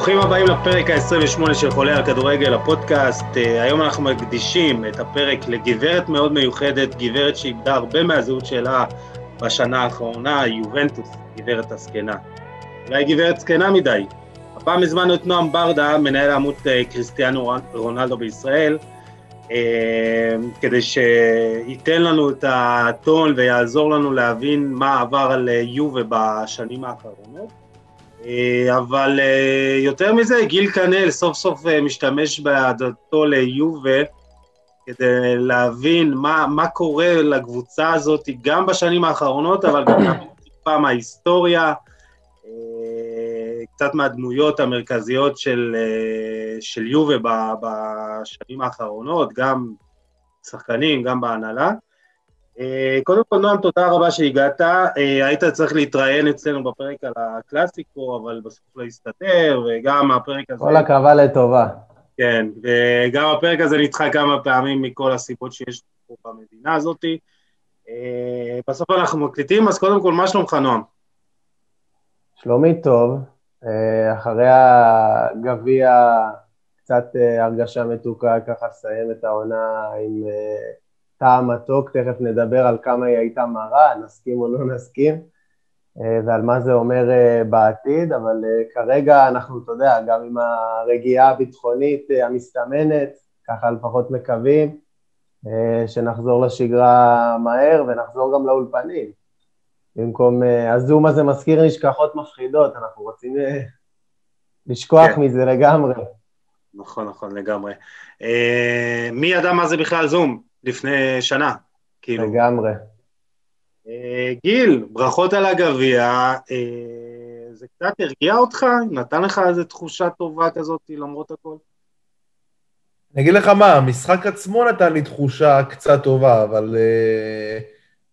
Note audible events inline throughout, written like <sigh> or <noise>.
ברוכים הבאים לפרק ה-28 של חולה על כדורגל, הפודקאסט. אה, היום אנחנו מקדישים את הפרק לגברת מאוד מיוחדת, גברת שאיבדה הרבה מהזהות שלה בשנה האחרונה, יובנטוס, גברת הזקנה. אולי גברת זקנה מדי. הפעם הזמנו את נועם ברדה, מנהל עמוד אה, קריסטיאנו רונלדו בישראל, אה, כדי שייתן לנו את הטון ויעזור לנו להבין מה עבר על יובה בשנים האחרונות. אה, אבל אה, יותר מזה, גיל קנל סוף סוף אה, משתמש בהעדתו ליובל כדי להבין מה, מה קורה לקבוצה הזאת גם בשנים האחרונות, אבל גם טיפה מההיסטוריה, קצת מהדמויות המרכזיות של, של יובל בשנים האחרונות, גם שחקנים, גם בהנהלה. אה, קודם כל, נועם, תודה רבה שהגעת. אה, היית צריך להתראיין אצלנו בפרק על הקלאסיקו, אבל בסוף לא הסתדר, וגם הפרק הזה... כל הקרבה לטובה. כן, וגם הפרק הזה נדחה כמה פעמים מכל הסיבות שיש פה במדינה הזאת. אה, בסוף אנחנו מקליטים, אז קודם כל, מה שלומך, נועם? שלומי טוב, אחרי הגביע, קצת הרגשה מתוקה, ככה לסיים את העונה עם טעם מתוק, תכף נדבר על כמה היא הייתה מרה, נסכים או לא נסכים, אה, ועל מה זה אומר אה, בעתיד, אבל אה, כרגע אנחנו, אתה יודע, גם עם הרגיעה הביטחונית המסתמנת, ככה לפחות מקווים, שנחזור לשגרה מהר ונחזור גם לאולפנים. במקום, הזום הזה מזכיר נשכחות מפחידות, אנחנו רוצים לשכוח כן. מזה לגמרי. נכון, נכון, לגמרי. מי ידע מה זה בכלל זום? לפני שנה, כאילו. לגמרי. אה, גיל, ברכות על הגביע, אה, זה קצת הרגיע אותך? נתן לך איזו תחושה טובה כזאת למרות הכל? אני אגיד לך מה, המשחק עצמו נתן לי תחושה קצת טובה, אבל אה,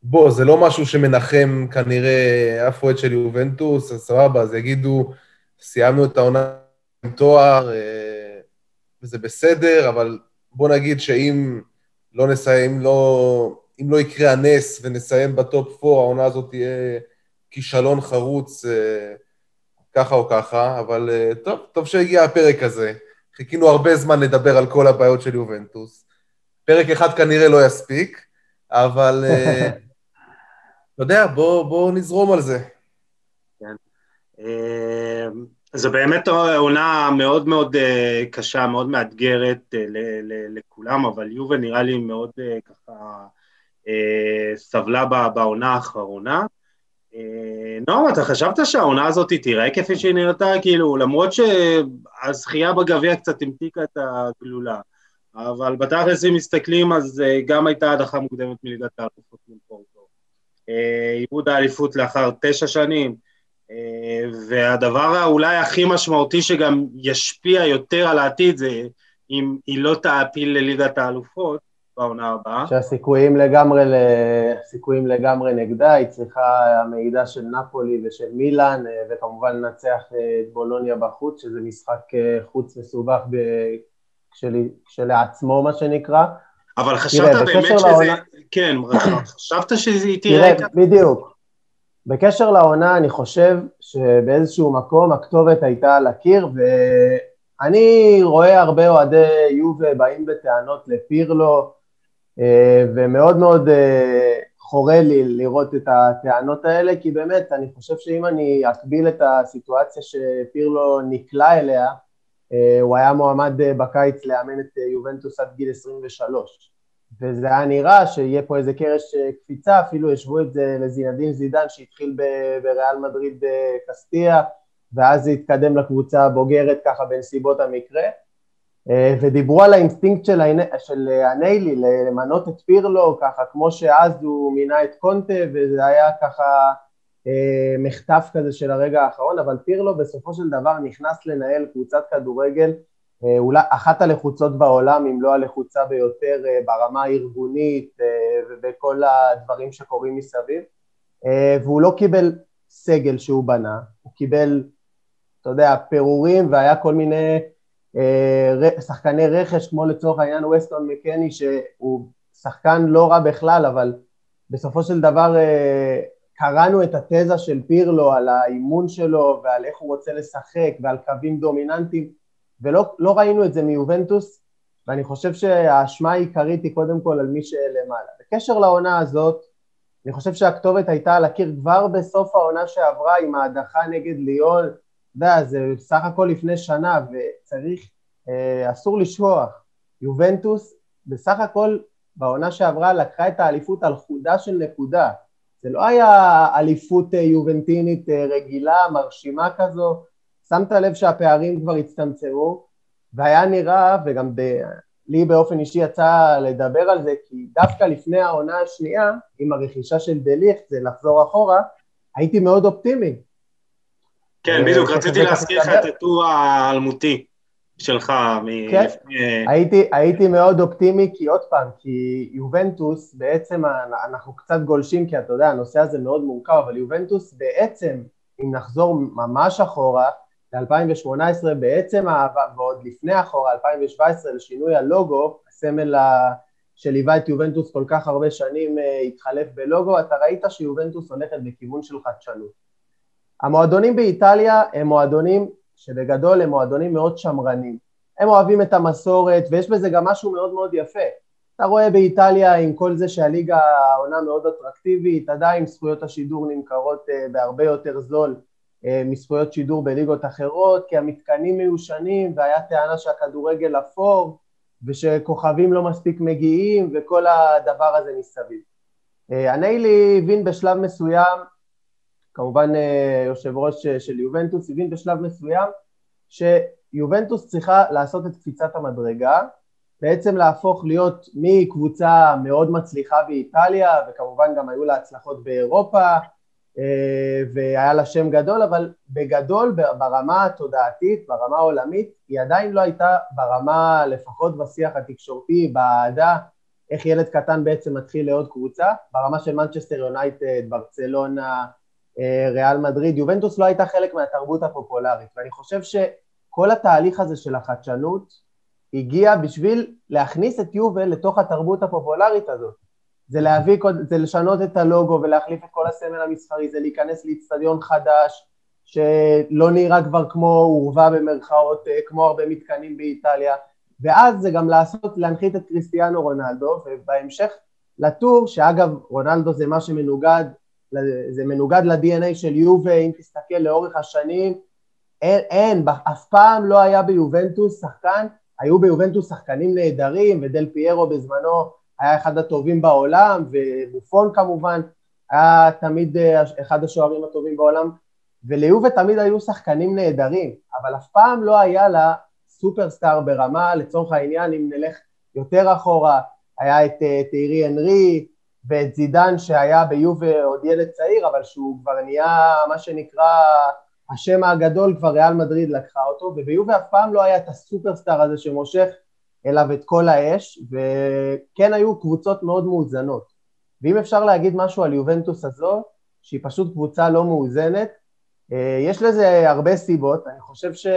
בוא, זה לא משהו שמנחם כנראה אף אוהד של יובנטוס, אז סבבה, אז יגידו, סיימנו את העונה עם תואר, וזה בסדר, אבל בוא נגיד שאם לא נסיים, לא, אם לא יקרה הנס ונסיים בטופ 4, העונה הזאת תהיה כישלון חרוץ אה, ככה או ככה, אבל אה, טוב, טוב שהגיע הפרק הזה. חיכינו הרבה זמן לדבר על כל הבעיות של יובנטוס. פרק אחד כנראה לא יספיק, אבל אה, <laughs> אתה יודע, בואו בוא נזרום על זה. כן. זו באמת עונה מאוד מאוד אה, קשה, מאוד מאתגרת אה, לכולם, אבל יובל נראה לי מאוד אה, ככה סבלה בעונה האחרונה. נועם, אתה חשבת שהעונה הזאת תיראה כפי שהיא נראתה? כאילו, למרות שהזכייה בגביע קצת המתיקה את הגלולה, אבל בתכלס אם מסתכלים, אז גם הייתה הדחה מוקדמת מליגת האלופות מול פורטו. עיבוד האליפות לאחר תשע שנים, והדבר אולי הכי משמעותי שגם ישפיע יותר על העתיד זה אם היא לא תעפיל לליגת האלופות בעונה הבאה. שהסיכויים לגמרי, סיכויים לגמרי נגדה, היא צריכה המידע של נפולי ושל מילאן, וכמובן לנצח את בולוניה בחוץ, שזה משחק חוץ מסובך כשלעצמו, מה שנקרא. אבל חשבת באמת שזה, לעונה... כן, חשבת תראה... תראה, בדיוק. בקשר לעונה, אני חושב שבאיזשהו מקום הכתובת הייתה על הקיר, ואני רואה הרבה אוהדי יובה באים בטענות לפירלו, אה, ומאוד מאוד אה, חורה לי לראות את הטענות האלה, כי באמת, אני חושב שאם אני אקביל את הסיטואציה שפירלו נקלע אליה, אה, הוא היה מועמד בקיץ לאמן את יובנטוס עד גיל 23. וזה היה נראה שיהיה פה איזה קרש אה, קפיצה, אפילו ישבו את את זה לזינדין זידן שהתחיל בריאל מדריד בקסטיה, ואז זה התקדם לקבוצה הבוגרת ככה בנסיבות המקרה. אה, ודיברו על האינסטינקט של, של אניילי למנות את פירלו ככה כמו שאז הוא מינה את קונטה וזה היה ככה אה, מחטף כזה של הרגע האחרון אבל פירלו בסופו של דבר נכנס לנהל קבוצת כדורגל אה, אולי אחת הלחוצות בעולם, אם לא הלחוצה ביותר אה, ברמה הארגונית אה, ובכל הדברים שקורים מסביב, והוא לא קיבל סגל שהוא בנה, הוא קיבל, אתה יודע, פירורים והיה כל מיני שחקני רכש, כמו לצורך העניין ווסטון מקני, שהוא שחקן לא רע בכלל, אבל בסופו של דבר קראנו את התזה של פירלו על האימון שלו ועל איך הוא רוצה לשחק ועל קווים דומיננטיים, ולא לא ראינו את זה מיובנטוס, ואני חושב שהאשמה העיקרית היא קודם כל על מי שלמעלה. בקשר לעונה הזאת, אני חושב שהכתובת הייתה על הקיר כבר בסוף העונה שעברה עם ההדחה נגד ליאון, אתה יודע, זה סך הכל לפני שנה, וצריך, אה, אסור לשכוח, יובנטוס בסך הכל בעונה שעברה לקחה את האליפות על חודה של נקודה. זה לא היה אליפות אה, יובנטינית אה, רגילה, מרשימה כזו, שמת לב שהפערים כבר הצטמצמו, והיה נראה, וגם ב... לי באופן אישי יצא לדבר על זה, כי דווקא לפני העונה השנייה, עם הרכישה של דליך, זה לחזור אחורה, הייתי מאוד אופטימי. כן, בדיוק, רציתי להזכיר לך את הטור האלמותי. שלך כן, מלפני... הייתי, הייתי מאוד אופטימי, כי עוד פעם, כי יובנטוס בעצם, אנחנו קצת גולשים, כי אתה יודע, הנושא הזה מאוד מורכב, אבל יובנטוס בעצם, אם נחזור ממש אחורה, ל-2018 בעצם, ועוד לפני אחורה, 2017, לשינוי הלוגו, הסמל שליווה את יובנטוס כל כך הרבה שנים אה, התחלף בלוגו, אתה ראית שיובנטוס הולכת בכיוון של חדשנות. המועדונים באיטליה הם מועדונים שבגדול הם מועדונים מאוד שמרנים. הם אוהבים את המסורת, ויש בזה גם משהו מאוד מאוד יפה. אתה רואה באיטליה עם כל זה שהליגה העונה מאוד אטרקטיבית, עדיין זכויות השידור נמכרות uh, בהרבה יותר זול מזכויות שידור בליגות אחרות, כי המתקנים מיושנים והיה טענה שהכדורגל אפור ושכוכבים לא מספיק מגיעים וכל הדבר הזה מסביב. Uh, הניילי הבין בשלב מסוים כמובן אה, יושב ראש אה, של יובנטוס, הבין בשלב מסוים שיובנטוס צריכה לעשות את קפיצת המדרגה, בעצם להפוך להיות מקבוצה מאוד מצליחה באיטליה, וכמובן גם היו לה הצלחות באירופה, אה, והיה לה שם גדול, אבל בגדול ברמה התודעתית, ברמה העולמית, היא עדיין לא הייתה ברמה, לפחות בשיח התקשורתי, באהדה, איך ילד קטן בעצם מתחיל לעוד קבוצה, ברמה של מנצ'סטר יונייטד, ברצלונה, אה, ריאל מדריד, יובנטוס לא הייתה חלק מהתרבות הפופולרית, ואני חושב שכל התהליך הזה של החדשנות הגיע בשביל להכניס את יובל לתוך התרבות הפופולרית הזאת. זה להביא, זה לשנות את הלוגו ולהחליף את כל הסמל המסחרי, זה להיכנס לאיצטדיון חדש, שלא נראה כבר כמו עורבה במרכאות, אה, כמו הרבה מתקנים באיטליה, ואז זה גם לעשות, להנחית את קריסטיאנו רונלדו, ובהמשך לטור, שאגב רונלדו זה מה שמנוגד זה מנוגד ל-DNA של יובה, אם תסתכל לאורך השנים, אין, אין, אף פעם לא היה ביובנטוס שחקן, היו ביובנטוס שחקנים נהדרים, ודל פיירו בזמנו היה אחד הטובים בעולם, ובופון כמובן היה תמיד אה, אחד השוערים הטובים בעולם, וליובה תמיד היו שחקנים נהדרים, אבל אף פעם לא היה לה סופרסטאר ברמה, לצורך העניין, אם נלך יותר אחורה, היה את תהירי אה, אנרי, ואת זידן שהיה ביובה עוד ילד צעיר, אבל שהוא כבר נהיה מה שנקרא השם הגדול, כבר ריאל מדריד לקחה אותו, וביובה אף פעם לא היה את הסופרסטאר הזה שמושך אליו את כל האש, וכן היו קבוצות מאוד מאוזנות. ואם אפשר להגיד משהו על יובנטוס הזו, שהיא פשוט קבוצה לא מאוזנת, אה, יש לזה הרבה סיבות, אני חושב ש...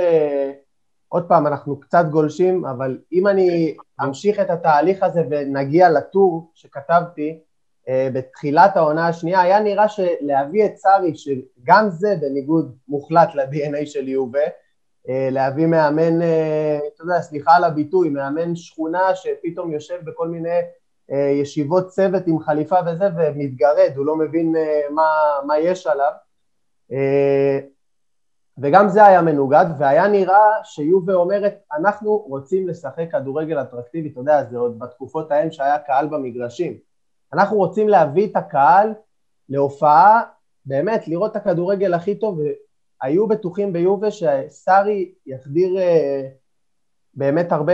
עוד פעם, אנחנו קצת גולשים, אבל אם אני אמשיך את התהליך הזה ונגיע לטור שכתבתי, אה, בתחילת העונה השנייה, היה נראה שלהביא את סארי, שגם זה בניגוד מוחלט ל-DNA של יובה, להביא מאמן, אה, אתה יודע, סליחה על הביטוי, מאמן שכונה שפתאום יושב בכל מיני ישיבות צוות עם חליפה וזה ומתגרד, הוא לא מבין מה, מה יש עליו. וגם זה היה מנוגד, והיה נראה שיובה אומרת, אנחנו רוצים לשחק כדורגל אטרקטיבי, אתה יודע, זה עוד בתקופות ההן שהיה קהל במגרשים. אנחנו רוצים להביא את הקהל להופעה, באמת, לראות את הכדורגל הכי טוב, והיו בטוחים ביובה שסארי יחדיר אה, באמת הרבה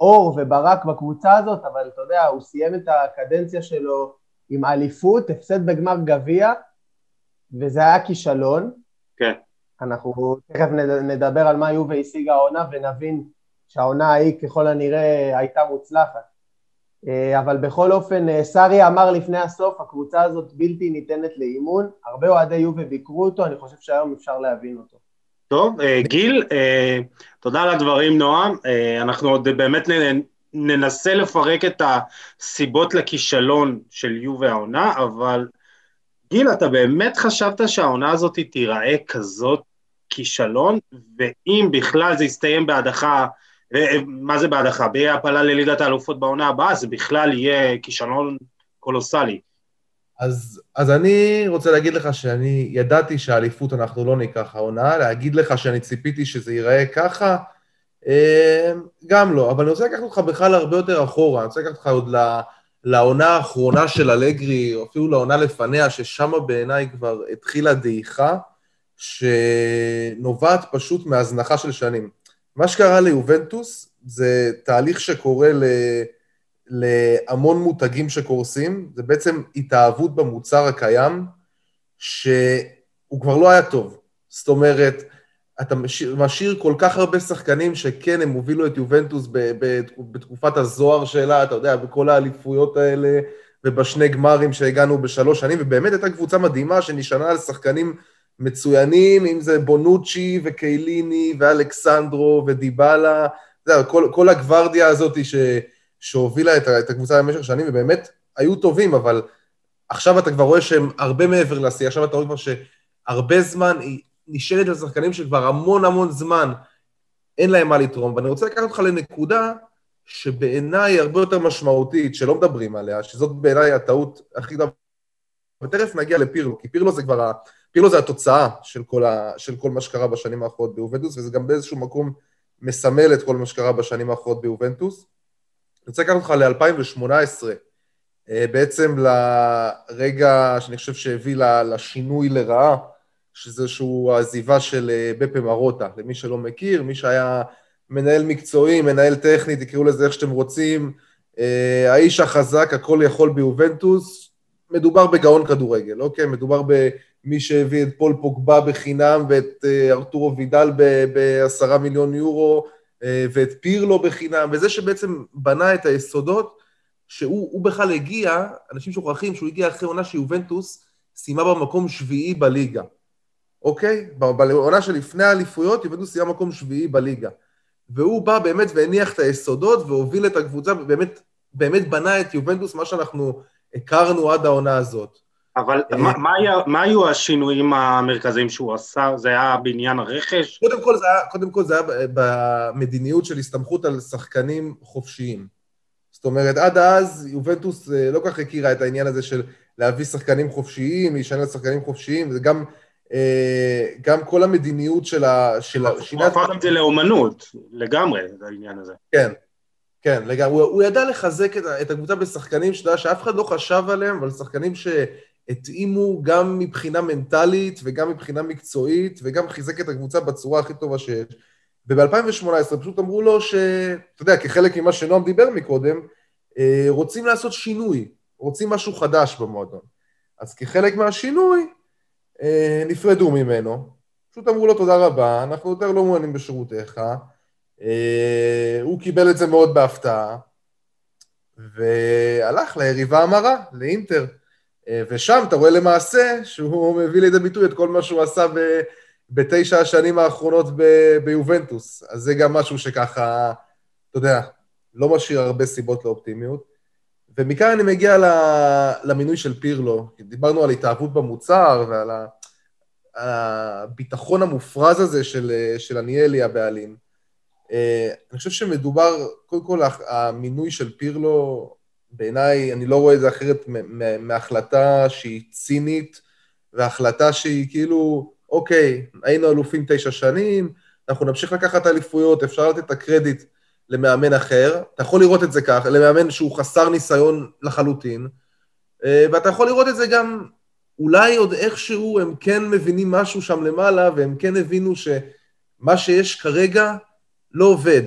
אור וברק בקבוצה הזאת, אבל אתה יודע, הוא סיים את הקדנציה שלו עם אליפות, הפסד בגמר גביע, וזה היה כישלון. כן. אנחנו תכף נדבר על מה יובה השיגה העונה ונבין שהעונה ההיא ככל הנראה הייתה מוצלחת. אה, אבל בכל אופן, אה, סארי אמר לפני הסוף, הקבוצה הזאת בלתי ניתנת לאימון, הרבה אוהדי יובה ביקרו אותו, אני חושב שהיום אפשר להבין אותו. טוב, אה, גיל, תודה על הדברים, נועם. אנחנו עוד באמת ננסה לפרק את הסיבות לכישלון של יובה העונה, אבל גיל, אתה באמת חשבת שהעונה הזאת תיראה כזאת כישלון, ואם בכלל זה יסתיים בהדחה, מה זה בהדחה? באי הפלה לליגת האלופות בעונה הבאה, זה בכלל יהיה כישלון קולוסלי. אז, אז אני רוצה להגיד לך שאני ידעתי שהאליפות אנחנו לא ניקח העונה, להגיד לך שאני ציפיתי שזה ייראה ככה, אה, גם לא, אבל אני רוצה לקחת אותך בכלל הרבה יותר אחורה, אני רוצה לקחת אותך עוד לעונה האחרונה של אלגרי, או אפילו לעונה לפניה, ששם בעיניי כבר התחילה דעיכה, שנובעת פשוט מהזנחה של שנים. מה שקרה ליובנטוס זה תהליך שקורה ל... להמון מותגים שקורסים, זה בעצם התאהבות במוצר הקיים, שהוא כבר לא היה טוב. זאת אומרת, אתה משאיר, משאיר כל כך הרבה שחקנים שכן, הם הובילו את יובנטוס בתקופת הזוהר שלה, אתה יודע, בכל האליפויות האלה, ובשני גמרים שהגענו בשלוש שנים, ובאמת הייתה קבוצה מדהימה שנשענה על שחקנים מצוינים, אם זה בונוצ'י וקייליני ואלכסנדרו אתה יודע, כל, כל הגוורדיה הזאת ש, שהובילה את, את הקבוצה במשך שנים, ובאמת היו טובים, אבל עכשיו אתה כבר רואה שהם הרבה מעבר לשיא, עכשיו אתה רואה כבר שהרבה זמן נשענת על שחקנים שכבר המון המון זמן אין להם מה לתרום, ואני רוצה לקחת אותך לנקודה שבעיניי היא הרבה יותר משמעותית, שלא מדברים עליה, שזאת בעיניי הטעות הכי גדולה, ותכף נגיע לפירלו, כי פירלו זה כבר, ה... פירלו זה התוצאה של כל, ה... של כל מה שקרה בשנים האחרונות ביובנטוס, וזה גם באיזשהו מקום מסמל את כל מה שקרה בשנים האחרונות ביובנטוס. אני רוצה לקחת אותך ל-2018, אה, בעצם לרגע שאני חושב שהביא לשינוי לרעה, שזה שהוא העזיבה של אה, בפה מרוטה, למי שלא מכיר, מי שהיה מנהל מקצועי, מנהל טכני, תקראו לזה איך שאתם רוצים, אה, האיש החזק, הכל יכול ביובנטוס, מדובר בגאון כדורגל, אוקיי? מדובר במי שהביא את פול פוגבה בחינם ואת אה, ארתורו וידל בעשרה מיליון יורו ואת פירלו בחינם, וזה שבעצם בנה את היסודות, שהוא בכלל הגיע, אנשים שוכחים שהוא הגיע אחרי עונה שיובנטוס סיימה במקום שביעי בליגה. אוקיי? בעונה שלפני האליפויות, יובנטוס סיימה מקום שביעי בליגה. והוא בא באמת והניח את היסודות והוביל את הקבוצה, ובאמת באמת בנה את יובנטוס, מה שאנחנו הכרנו עד העונה הזאת. אבל אה, מה, מה, היה, מה היו השינויים המרכזיים שהוא עשה? זה היה בעניין הרכש? קודם כל זה היה, קודם כל זה היה במדיניות של הסתמכות על שחקנים חופשיים. זאת אומרת, עד אז יובנטוס אה, לא כל כך הכירה את העניין הזה של להביא שחקנים חופשיים, להישען על שחקנים חופשיים, וזה גם אה, גם כל המדיניות של ה... הוא הפך את זה לאומנות, לגמרי, העניין הזה. כן, כן, לגמרי. הוא, הוא ידע לחזק את, את הקבוצה בשחקנים שאתה יודע שאף אחד לא חשב עליהם, אבל שחקנים שהתאימו גם מבחינה מנטלית וגם מבחינה מקצועית, וגם חיזק את הקבוצה בצורה הכי טובה שיש. וב-2018 פשוט אמרו לו ש... אתה יודע, כחלק ממה שנועם דיבר מקודם, אה, רוצים לעשות שינוי, רוצים משהו חדש במועדון. אז כחלק מהשינוי, אה, נפרדו ממנו, פשוט אמרו לו תודה רבה, אנחנו יותר לא מעוניינים בשירותיך, אה, הוא קיבל את זה מאוד בהפתעה, והלך ליריבה המרה, לאינטר. אה, ושם אתה רואה למעשה שהוא מביא לידי ביטוי את כל מה שהוא עשה ב, בתשע השנים האחרונות ב, ביובנטוס. אז זה גם משהו שככה, אתה יודע, לא משאיר הרבה סיבות לאופטימיות. ומכאן אני מגיע למינוי של פירלו, דיברנו על התאהבות במוצר ועל הביטחון המופרז הזה של, של עניאלי הבעלים. אה, אני חושב שמדובר, קודם כל, המינוי של פירלו, בעיניי, אני לא רואה את זה אחרת מהחלטה שהיא צינית, והחלטה שהיא כאילו, אוקיי, היינו אלופים תשע שנים, אנחנו נמשיך לקחת אליפויות, אפשר לתת את הקרדיט למאמן אחר, אתה יכול לראות את זה כך, למאמן שהוא חסר ניסיון לחלוטין, אה, ואתה יכול לראות את זה גם, אולי עוד איכשהו הם כן מבינים משהו שם למעלה, והם כן הבינו שמה שיש כרגע לא עובד.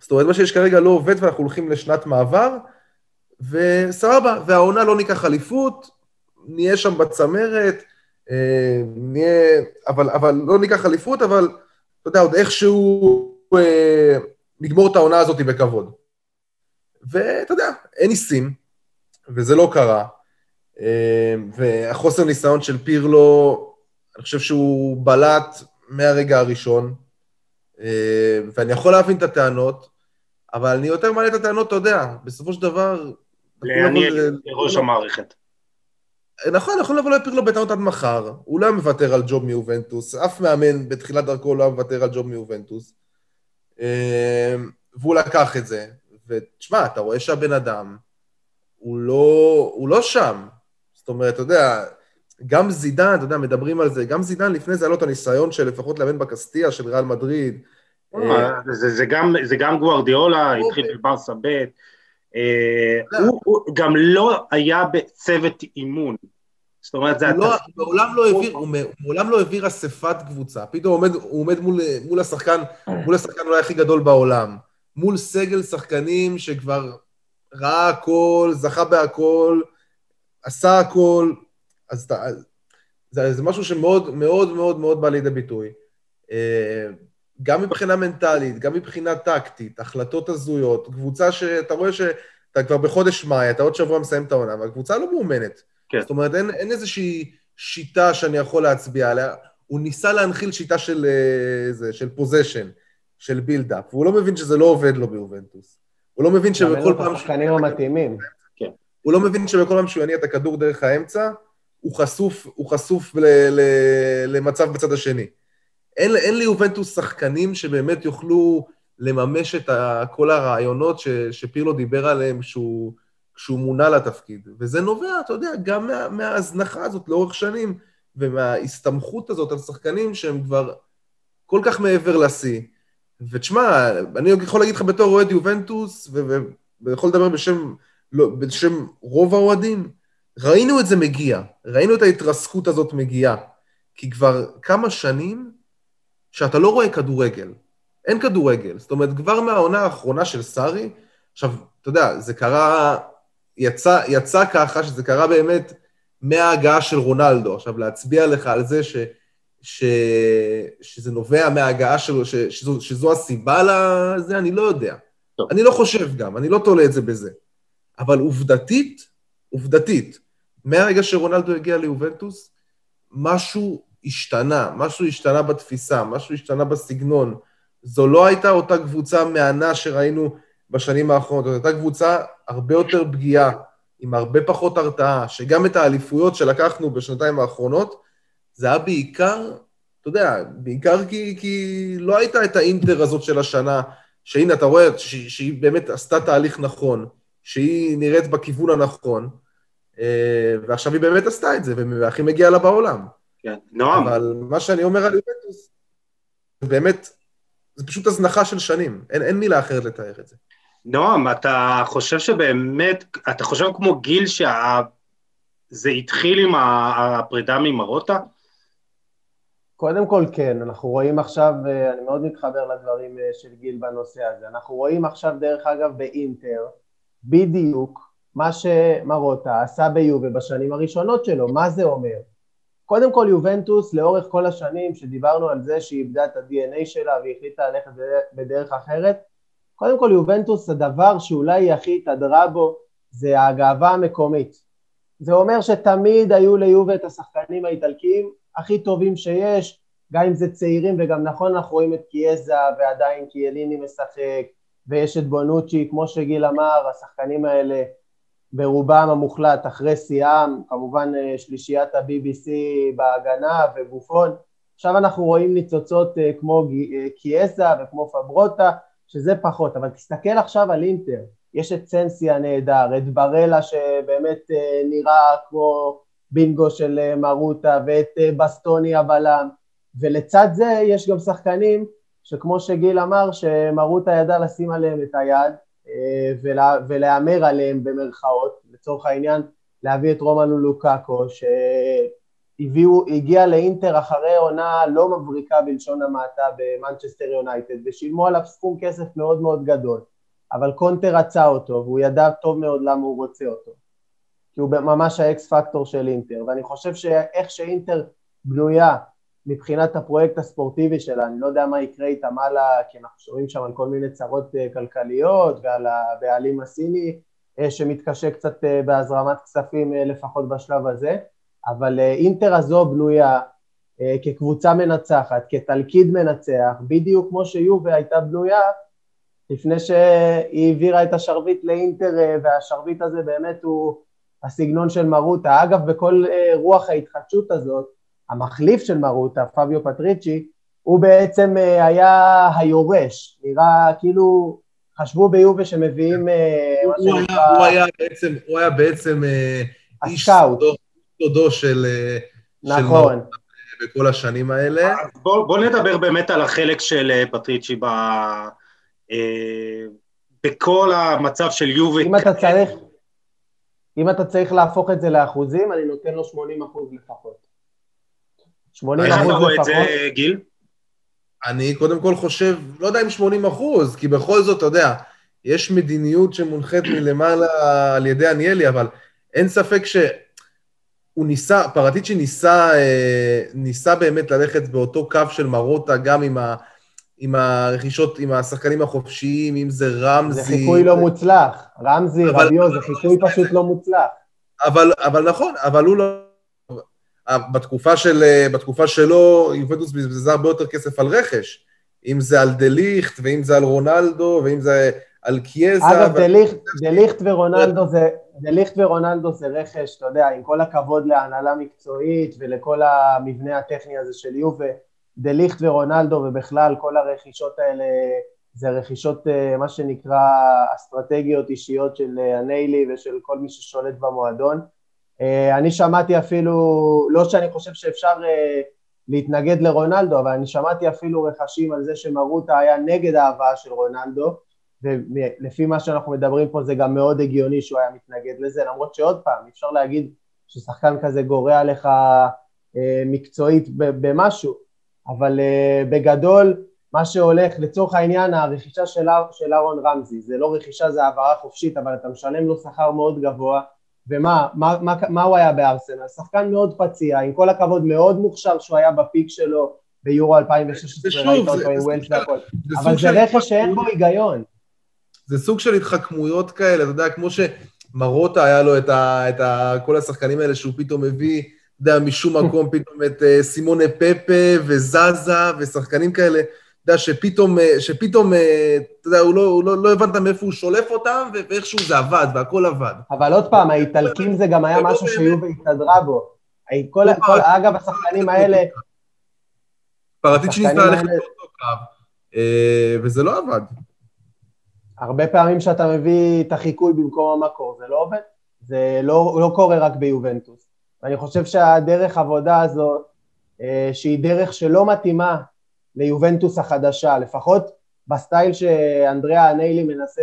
זאת אומרת, מה שיש כרגע לא עובד ואנחנו הולכים לשנת מעבר, וסבבה, והעונה לא ניקח אליפות, נהיה שם בצמרת, אה, נהיה, אבל, אבל לא ניקח אליפות, אבל אתה יודע, עוד איכשהו אה, נגמור את העונה הזאת בכבוד. ואתה יודע, אין ניסים, וזה לא קרה. אמ, והחוסר ניסיון של פירלו, אני חושב שהוא בלט מהרגע הראשון, אמ, ואני יכול להבין את הטענות, אבל אני יותר מעלה את הטענות, אתה יודע, בסופו של דבר... לעניין לראש המערכת. נכון, יכול לבוא לפירלו בטענות עד מחר, הוא לא היה מוותר על ג'וב מיובנטוס, אף מאמן בתחילת דרכו לא היה מוותר על ג'וב מיובנטוס. אה, והוא לקח את זה, ותשמע, אתה רואה שהבן אדם, הוא לא, הוא לא שם. זאת אומרת, אתה יודע, גם זידן, אתה יודע, מדברים על זה, גם זידן לפני זה היה לו את הניסיון של לפחות לאמן בקסטיה של ריאל מדריד. אה, זה גם גוארדיולה, התחיל בברסה ב', הוא גם לא היה בצוות אימון. זאת אומרת, זה... לא, מעולם לא העביר, הוא מעולם לא העביר אספת קבוצה. פתאום הוא עומד מול השחקן, מול השחקן אולי הכי גדול בעולם. מול סגל שחקנים שכבר ראה הכל, זכה בהכל, עשה הכל, אז אתה, זה, זה משהו שמאוד מאוד מאוד מאוד בא לידי ביטוי. גם מבחינה מנטלית, גם מבחינה טקטית, החלטות הזויות, קבוצה שאתה רואה שאתה כבר בחודש מאי, אתה עוד שבוע מסיים את העונה, והקבוצה לא מאומנת. כן. זאת אומרת, אין, אין איזושהי שיטה שאני יכול להצביע עליה. הוא ניסה להנחיל שיטה של, אה, זה, של פוזיישן, של בילדאפ, והוא לא מבין שזה לא עובד לו ביובנטוס. הוא לא מבין שבכל פעם... השחקנים המתאימים. כן. הוא לא מבין שבכל פעם שהוא יניע את הכדור דרך האמצע, הוא חשוף, הוא חשוף ל, ל, למצב בצד השני. אין, אין ליובנטוס שחקנים שבאמת יוכלו לממש את ה, כל הרעיונות ש, שפירלו דיבר עליהם כשהוא, כשהוא מונה לתפקיד. וזה נובע, אתה יודע, גם מה, מההזנחה הזאת לאורך שנים, ומההסתמכות הזאת על שחקנים שהם כבר כל כך מעבר לשיא. ותשמע, אני יכול להגיד לך בתור אוהד יובנטוס, ויכול לדבר בשם, לא, בשם רוב האוהדים, ראינו את זה מגיע, ראינו את ההתרסקות הזאת מגיעה. כי כבר כמה שנים שאתה לא רואה כדורגל. אין כדורגל. זאת אומרת, כבר מהעונה האחרונה של סארי, עכשיו, אתה יודע, זה קרה, יצא, יצא ככה שזה קרה באמת מההגעה של רונלדו. עכשיו, להצביע לך על זה ש... ש... שזה נובע מההגעה שלו, ש... שזו, שזו הסיבה לזה, אני לא יודע. טוב. אני לא חושב גם, אני לא תולה את זה בזה. אבל עובדתית, עובדתית, מהרגע שרונלדו הגיע ליובנטוס, משהו השתנה, משהו השתנה בתפיסה, משהו השתנה בסגנון. זו לא הייתה אותה קבוצה מהנה שראינו בשנים האחרונות, זו הייתה קבוצה הרבה יותר פגיעה, עם הרבה פחות הרתעה, שגם את האליפויות שלקחנו בשנתיים האחרונות, זה היה בעיקר, אתה יודע, בעיקר כי, כי לא הייתה את האינטר הזאת של השנה, שהנה, אתה רואה שהיא, שהיא באמת עשתה תהליך נכון, שהיא נראית בכיוון הנכון, אה, ועכשיו היא באמת עשתה את זה, והכי מגיע לה בעולם. כן, נועם. אבל מה שאני אומר על יובנטוס, באמת, זה פשוט הזנחה של שנים, אין, אין מילה אחרת לתאר את זה. נועם, אתה חושב שבאמת, אתה חושב כמו גיל שזה התחיל עם הפרידה ממרוטה? קודם כל כן, אנחנו רואים עכשיו, אה, אני מאוד מתחבר לדברים אה, של גיל בנושא הזה, אנחנו רואים עכשיו דרך אגב באינטר, בדיוק מה שמרוטה עשה ביובה בשנים הראשונות שלו, מה זה אומר? קודם כל יובנטוס לאורך כל השנים שדיברנו על זה שהיא איבדה את ה-DNA שלה והחליטה ללכת בדרך אחרת, קודם כל יובנטוס הדבר שאולי היא הכי התהדרה בו זה הגאווה המקומית. זה אומר שתמיד היו ליובה את השחקנים האיטלקיים הכי טובים שיש, גם אם זה צעירים וגם נכון אנחנו רואים את קיאזה ועדיין קיאליני משחק ויש את בונוצ'י כמו שגיל אמר, השחקנים האלה ברובם המוחלט אחרי שיאם, כמובן אה, שלישיית ה-BBC בהגנה ובופון. עכשיו אנחנו רואים ניצוצות אה, כמו אה, קיאזה וכמו פברוטה, שזה פחות, אבל תסתכל עכשיו על אינטר, יש את סנסי הנהדר, את ברלה שבאמת נראה כמו בינגו של מרוטה, ואת בסטוני הבלם, ולצד זה יש גם שחקנים שכמו שגיל אמר, שמרוטה ידע לשים עליהם את היד, ולה, ולהמר עליהם במרכאות, לצורך העניין להביא את רומנו לוקאקו שהגיע לאינטר אחרי עונה לא מבריקה בלשון המעטה במנצ'סטר יונייטד ושילמו עליו סכום כסף מאוד מאוד גדול. אבל קונטה רצה אותו והוא ידע טוב מאוד למה הוא רוצה אותו. כי הוא ממש ה X factor של אינטר. ואני חושב שאיך שאינטר בנויה מבחינת הפרויקט הספורטיבי שלה, אני לא יודע מה יקרה איתם הלאה, כי אנחנו שומעים שם על כל מיני צרות אה, כלכליות ועל הבעלים הסיני אה, שמתקשה קצת אה, בהזרמת כספים לפחות בשלב הזה, אבל אינטר הזו בנויה כקבוצה מנצחת, כתלכיד מנצח, בדיוק כמו שיובה הייתה בנויה לפני שהיא העבירה את השרביט לאינטר והשרביט הזה באמת הוא הסגנון של מרוטה. אגב, בכל רוח ההתחדשות הזאת, המחליף של מרוטה, פביו פטריצ'י, הוא בעצם אה, היה היורש, נראה כאילו חשבו ביובה שמביאים... אה, הוא, היה, הוא היה בעצם, הוא היה בעצם איש סודו של... נכון. של בכל השנים האלה. בוא, בוא נדבר באמת על החלק של פטריצ'י ב... בכל המצב של יובה. אם אתה צריך, אם אתה צריך להפוך את זה לאחוזים, אני נותן לו 80 אחוז לפחות. 80 אחוז לפחות. איך אתה רואה את זה, גיל? אני קודם כל חושב, לא יודע אם 80 אחוז, כי בכל זאת, אתה יודע, יש מדיניות שמונחית מלמעלה על ידי עניאלי, אבל אין ספק שהוא ניסה, פרטיצ'י ניסה, אה, ניסה באמת ללכת באותו קו של מרוטה, גם עם ה... עם הרכישות, עם השחקנים החופשיים, אם זה רמזי... זה חיקוי לא מוצלח. רמזי, רביו, זה חיקוי פשוט לא מוצלח. אבל, אבל נכון, אבל הוא לא... בתקופה, של, בתקופה שלו, יובנטוס בזבזה הרבה יותר כסף על רכש. אם זה על דליכט, ואם זה על רונלדו, ואם זה על קיאזה. אגב. דליכט, דליכט ורונלדו זה... דליכט ורונלדו זה רכש, אתה יודע, עם כל הכבוד להנהלה מקצועית ולכל המבנה הטכני הזה של יובה, דליכט ורונלדו ובכלל כל הרכישות האלה זה רכישות אה, מה שנקרא אסטרטגיות אישיות של אה, הניילי ושל כל מי ששולט במועדון. אה, אני שמעתי אפילו, לא שאני חושב שאפשר להתנגד לרונלדו, אבל אני שמעתי אפילו רכשים על זה שמרוטה היה נגד ההבאה של רונלדו, ולפי מה שאנחנו מדברים פה זה גם מאוד הגיוני שהוא היה מתנגד לזה, למרות שעוד פעם, אפשר להגיד ששחקן כזה גורע לך מקצועית במשהו, אבל בגדול מה שהולך, לצורך העניין הרכישה של אהרון רמזי, זה לא רכישה, זה העברה חופשית, אבל אתה משלם לו שכר מאוד גבוה, ומה מה, מה, מה הוא היה בארסנל? שחקן מאוד פציע, עם כל הכבוד מאוד מוכשר שהוא היה בפיק שלו ביורו 2016, ראית אותו עם ווילס והכל, אבל זה רכש שאין בו היגיון. זה סוג של התחכמויות כאלה, אתה יודע, כמו שמרוטה היה לו את, ה, את ה, כל השחקנים האלה שהוא פתאום מביא, אתה יודע, משום מקום פתאום את uh, סימונה פפה וזזה ושחקנים כאלה, יודע, שפתאום, uh, שפתאום, uh, אתה יודע, הוא לא, הוא לא, לא הבנת מאיפה הוא שולף אותם, ואיכשהו זה עבד, והכל עבד. אבל עוד פעם, האיטלקים זה גם היה משהו שיובה התהדרה בו. כל, כל, אגב, השחקנים האלה... פרטיצ'י ניסה ללכת באותו קו, וזה לא עבד. הרבה פעמים שאתה מביא את החיקוי במקום המקור, זה לא עובד. זה לא, לא קורה רק ביובנטוס. ואני חושב שהדרך עבודה הזאת, אה, שהיא דרך שלא מתאימה ליובנטוס החדשה, לפחות בסטייל שאנדריאה אניילי מנסה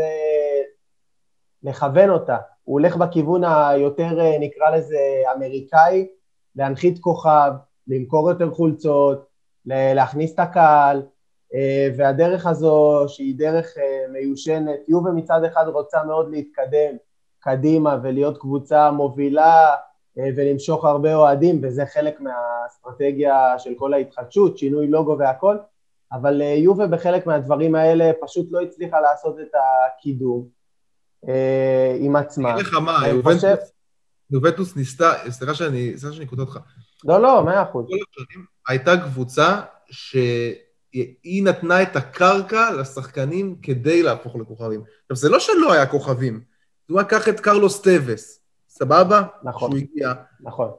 לכוון אותה, הוא הולך בכיוון היותר, אה, נקרא לזה, אמריקאי, להנחית כוכב, למכור יותר חולצות, להכניס את הקהל, אה, והדרך הזו, שהיא דרך מיושנת, יובה מצד אחד רוצה מאוד להתקדם קדימה ולהיות קבוצה מובילה אה, ולמשוך הרבה אוהדים, וזה חלק מהאסטרטגיה של כל ההתחדשות, שינוי לוגו והכל, אבל אה, יובה בחלק מהדברים האלה פשוט לא הצליחה לעשות את הקידום אה, עם עצמה. אני אגיד לך מה, יובנטוס ניסתה, סליחה שאני, סליחה שאני קוטע אותך. לא, לא, מאה אחוז. הייתה קבוצה שהיא נתנה את הקרקע לשחקנים כדי להפוך לכוכבים. עכשיו, זה לא שלא היה כוכבים. זאת אומרת, קח את קרלוס טווס. סבבה? נכון. שהוא הגיע. נכון.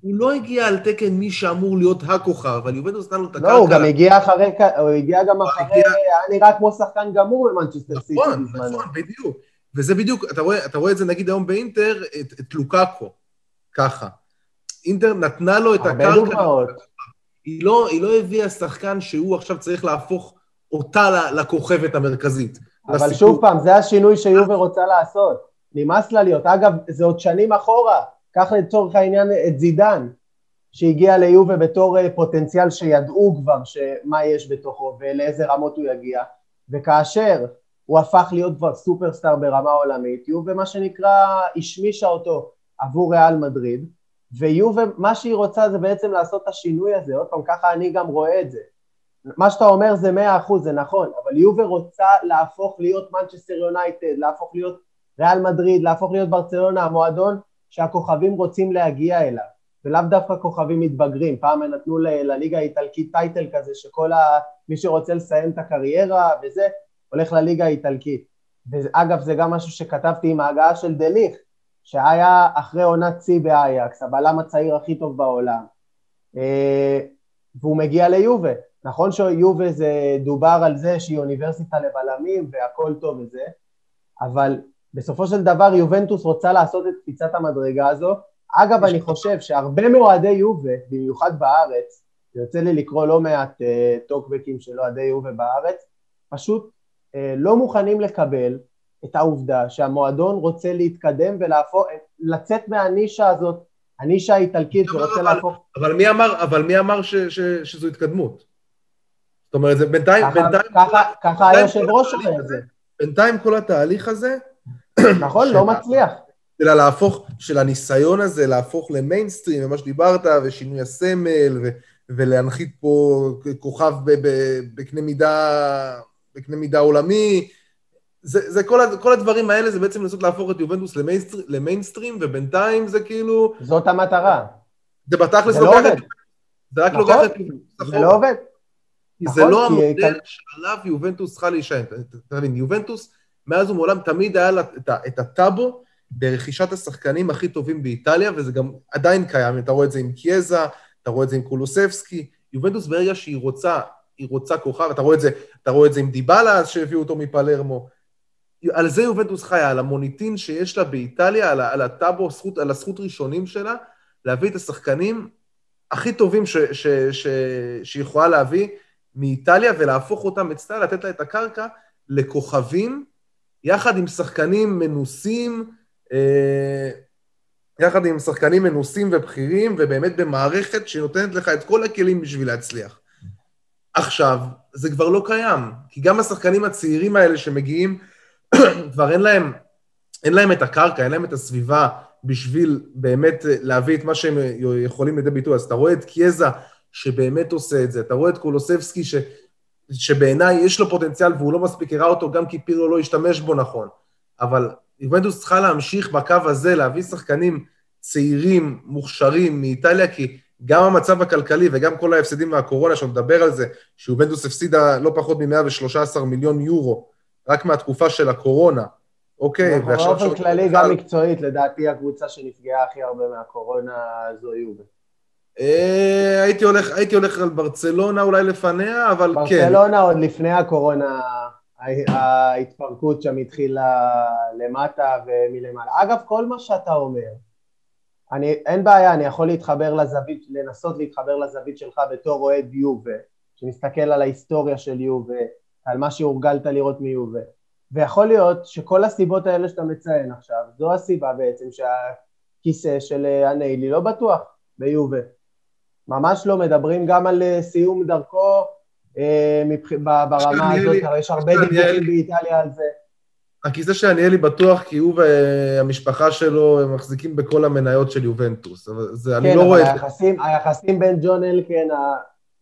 הוא לא הגיע על תקן מי שאמור להיות הכוכב, אבל יובנטוס נתן לו את הקרקע. לא, הוא גם הגיע אחרי, הוא הגיע גם אחרי, היה נראה כמו שחקן גמור במנצ'סטר סיטי נכון. נכון, נכון, בדיוק. וזה בדיוק, אתה רואה, אתה רואה את זה נגיד היום באינטר, את, את לוקאקו, ככה. אינטר נתנה לו את הקרקע. הרבה דוגמאות. היא לא, היא לא הביאה שחקן שהוא עכשיו צריך להפוך אותה לכוכבת המרכזית. אבל לסיפור. שוב פעם, זה השינוי שיובר רוצה לעשות. נמאס לה להיות. אגב, זה עוד שנים אחורה, קח לצורך העניין את זידן, שהגיע ליובה בתור אה, פוטנציאל שידעו כבר מה יש בתוכו ולאיזה רמות הוא יגיע, וכאשר הוא הפך להיות כבר סופרסטאר ברמה עולמית, יובה מה שנקרא השמישה אותו עבור ריאל מדריד, ויובה, מה שהיא רוצה זה בעצם לעשות את השינוי הזה, עוד פעם, ככה אני גם רואה את זה. מה שאתה אומר זה מאה אחוז, זה נכון, אבל יובה רוצה להפוך להיות מנצ'סטר יונייטד, להפוך להיות ריאל מדריד, להפוך להיות ברצלונה, המועדון שהכוכבים רוצים להגיע אליו, ולאו דווקא כוכבים מתבגרים, פעם הם נתנו לליגה האיטלקית טייטל כזה שכל ה... מי שרוצה לסיים את הקריירה וזה, הולך לליגה האיטלקית. ואגב, זה גם משהו שכתבתי עם ההגעה של דליך, שהיה אחרי עונת שיא באייקס, הבלם הצעיר הכי טוב בעולם, והוא מגיע ליובה. נכון שיובה זה דובר על זה שהיא אוניברסיטה לבלמים והכל טוב וזה, אבל בסופו של דבר יובנטוס רוצה לעשות את קפיצת המדרגה הזו. אגב, אני חושב שהרבה מאוהדי יובה, במיוחד בארץ, ויוצא לי לקרוא לא מעט uh, טוקבקים של אוהדי יובה בארץ, פשוט uh, לא מוכנים לקבל את העובדה שהמועדון רוצה להתקדם ולהפוך, לצאת מהנישה הזאת, הנישה האיטלקית שרוצה להפוך... אבל מי אמר, אבל מי אמר ש, ש, שזו התקדמות? זאת אומרת, זה בינתיים... ככה, בינתיים ככה, ככה היושב ראש אומר את זה. בינתיים כל התהליך הזה... נכון, לא מצליח. אלא להפוך, של הניסיון הזה להפוך למיינסטרים, מה שדיברת, ושינוי הסמל, ו, ולהנחית פה כוכב בקנה מידה, בקנה מידה עולמי, זה, זה כל, כל הדברים האלה זה בעצם לנסות להפוך את יובנטוס למיינסטר, למיינסטרים, ובינתיים זה כאילו... זאת המטרה. זה בתכלס לא לוקח עובד. את... זה רק נכון, לוקח את יובנטוס זה. לא עובד. זה נכון, לא כי- המודל שעליו יובנטוס צריכה להישען. אתה מבין, יובנטוס, מאז ומעולם תמיד היה לה את הטאבו ברכישת השחקנים הכי טובים באיטליה, וזה גם עדיין קיים, אתה רואה את זה עם קייזה, אתה רואה את זה עם קולוסבסקי. יובנטוס ברגע שהיא רוצה, היא רוצה כוכב, אתה רואה את זה, אתה רואה את זה עם דיבלה, אז שהביאו אותו מפלרמו. על זה יובנטוס חיה, על המוניטין שיש לה באיטליה, על, על הטאבו, הזכות, על הזכות ראשונים שלה, להביא את השחקנים הכי טובים ש, ש, ש, שהיא יכולה להביא מאיטליה ולהפוך אותם אצלה, לתת לה את הקרקע לכוכבים, יחד עם שחקנים מנוסים, אה, יחד עם שחקנים מנוסים ובכירים, ובאמת במערכת שנותנת לך את כל הכלים בשביל להצליח. עכשיו, זה כבר לא קיים, כי גם השחקנים הצעירים האלה שמגיעים, <clears throat> כבר אין להם, אין להם את הקרקע, אין להם את הסביבה בשביל באמת להביא את מה שהם יכולים לידי ביטוי. אז אתה רואה את קיאזה שבאמת עושה את זה, אתה רואה את קולוסבסקי ש, שבעיניי יש לו פוטנציאל והוא לא מספיק הראה אותו, גם כי פירו לא השתמש בו נכון. אבל יובנטוס צריכה להמשיך בקו הזה, להביא שחקנים צעירים, מוכשרים מאיטליה, כי גם המצב הכלכלי וגם כל ההפסדים מהקורונה, שאנחנו נדבר על זה, שיובנטוס הפסידה לא פחות מ-113 מיליון יורו, רק מהתקופה של הקורונה, אוקיי? ועכשיו באופן כללי, גם מקצועית, לדעתי הקבוצה שנפגעה הכי הרבה מהקורונה זו יובה. אה, הייתי הולך, הייתי הולך על ברצלונה אולי לפניה, אבל כן. ברצלונה עוד לפני הקורונה, ההתפרקות שם התחילה למטה ומלמעלה. אגב, כל מה שאתה אומר, אני, אין בעיה, אני יכול להתחבר לזווית, לנסות להתחבר לזווית שלך בתור אוהד יובה, שמסתכל על ההיסטוריה של יובה, על מה שהורגלת לראות מיובה. ויכול להיות שכל הסיבות האלה שאתה מציין עכשיו, זו הסיבה בעצם שהכיסא של אה, הניילי לא בטוח ביובה. ממש לא, מדברים גם על אה, סיום דרכו אה, מבח... ברמה הזאת, הרי יש הרבה דיווחים באיטליה על זה. הכיסא של עניאלי בטוח, כי הוא והמשפחה שלו הם מחזיקים בכל המניות של יובנטוס. אבל זה, אני כן, לא אבל רואה את זה. היחסים, היחסים בין ג'ון אלקן,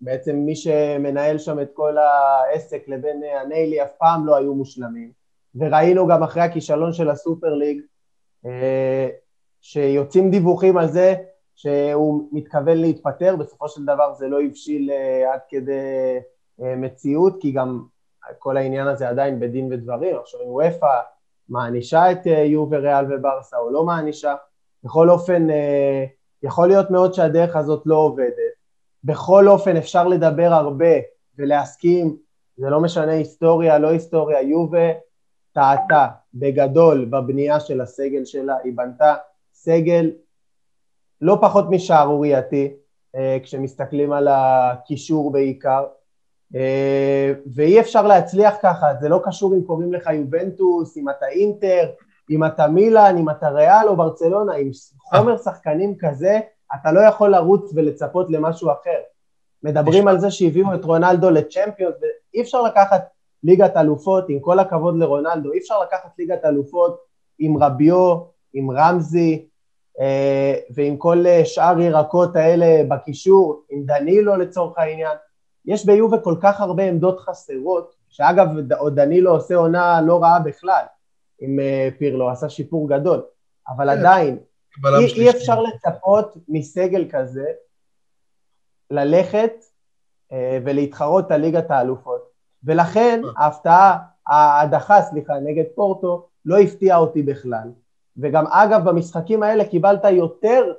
בעצם מי שמנהל שם את כל העסק לבין אה, הניילי אף פעם לא היו מושלמים. וראינו גם אחרי הכישלון של הסופר ליג, אה, שיוצאים דיווחים על זה שהוא מתכוון להתפטר, בסופו של דבר זה לא הבשיל אה, עד כדי אה, מציאות, כי גם כל העניין הזה עדיין בדין ודברים, עכשיו אם וופא מענישה את אה, יובה, ריאל וברסה או לא מענישה, בכל אופן יכול להיות מאוד שהדרך הזאת לא עובדת. בכל אופן אפשר לדבר הרבה ולהסכים, זה לא משנה היסטוריה, לא היסטוריה, יובה טעתה בגדול בבנייה של הסגל שלה, היא בנתה סגל לא פחות משערורייתי, אה, כשמסתכלים על הקישור בעיקר, אה, ואי אפשר להצליח ככה, זה לא קשור אם קוראים לך יובנטוס, אם אתה אינטר, אם אתה מילאן, אם אתה ריאל או ברצלונה, עם חומר שחקנים כזה, אתה לא יכול לרוץ ולצפות למשהו אחר. מדברים על זה שהביאו את רונלדו לצ'מפיונס, ואי אפשר לקחת ליגת אלופות, עם כל הכבוד לרונלדו, אי אפשר לקחת ליגת אלופות עם רביו, עם רמזי, ועם כל אה, שאר ירקות האלה בקישור, עם דנילו לצורך העניין. יש ביובה כל כך הרבה עמדות חסרות, שאגב, עוד דנילו עושה עונה לא רעה בכלל, עם אה, פירלו, עשה שיפור גדול, אבל כן. עדיין, אי. אי אפשר לצפות מסגל כזה ללכת אה, ולהתחרות על ליגת האלופות. ולכן ההפתעה, ההדחה, סליחה, נגד פורטו, לא הפתיעה אותי בכלל. וגם אגב במשחקים האלה קיבלת יותר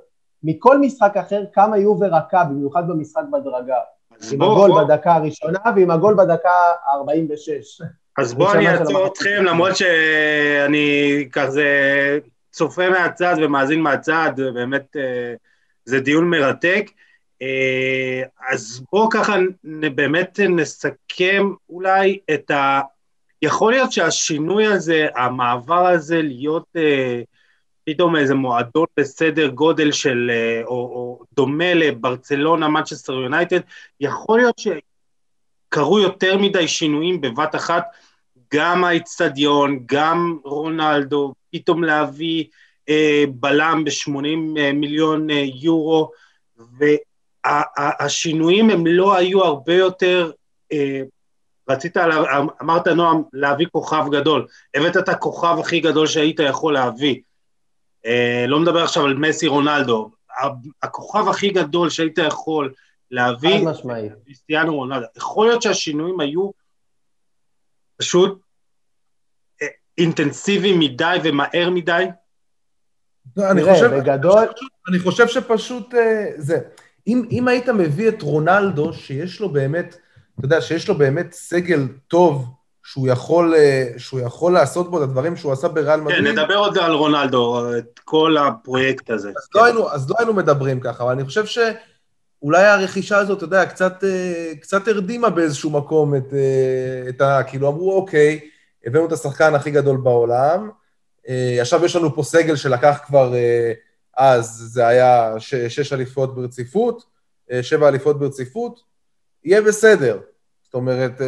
מכל משחק אחר כמה יובה רכה, במיוחד במשחק בדרגה. עם בוא, הגול בוא. בדקה הראשונה ועם הגול בדקה ה-46. אז בואו אני אעצור אתכם, למרות שאני כזה צופה מהצד ומאזין מהצד, באמת אה, זה דיון מרתק. אה, אז בואו ככה באמת נסכם אולי את ה... יכול להיות שהשינוי הזה, המעבר הזה להיות אה, פתאום איזה מועדון בסדר גודל של, או, או דומה לברצלונה, מנצ'סטר יונייטד, יכול להיות שקרו יותר מדי שינויים בבת אחת, גם האיצטדיון, גם רונלדו, פתאום להביא אה, בלם ב-80 אה, מיליון אה, יורו, והשינויים הם לא היו הרבה יותר, אה, רצית, אמרת נועם, להביא כוכב גדול, הבאת את הכוכב הכי גדול שהיית יכול להביא. אה, לא מדבר עכשיו על מסי רונלדו, הכוכב הכי גדול שהיית יכול להביא, cristiano רונלדו. יכול להיות שהשינויים היו פשוט אה, אינטנסיביים מדי ומהר מדי? לא, אני חושב, בגדול... אני חושב שפשוט אה, זה. אם, אם היית מביא את רונלדו, שיש לו באמת, אתה יודע, שיש לו באמת סגל טוב, שהוא יכול, אה, שהוא יכול לעשות בו את הדברים שהוא עשה בריאל מדריד. כן, נדבר עוד על רונלדו, את כל הפרויקט הזה. אז, כן. לא, היינו, אז לא היינו מדברים ככה, אבל אני חושב שאולי הרכישה הזאת, אתה יודע, קצת, אה, קצת הרדימה באיזשהו מקום את, את ה... כאילו אמרו, אוקיי, הבאנו את השחקן הכי גדול בעולם, אה, עכשיו יש לנו פה סגל שלקח כבר, אה, אז זה היה שש אליפויות ברציפות, אה, שבע אליפויות ברציפות, יהיה בסדר. זאת אומרת,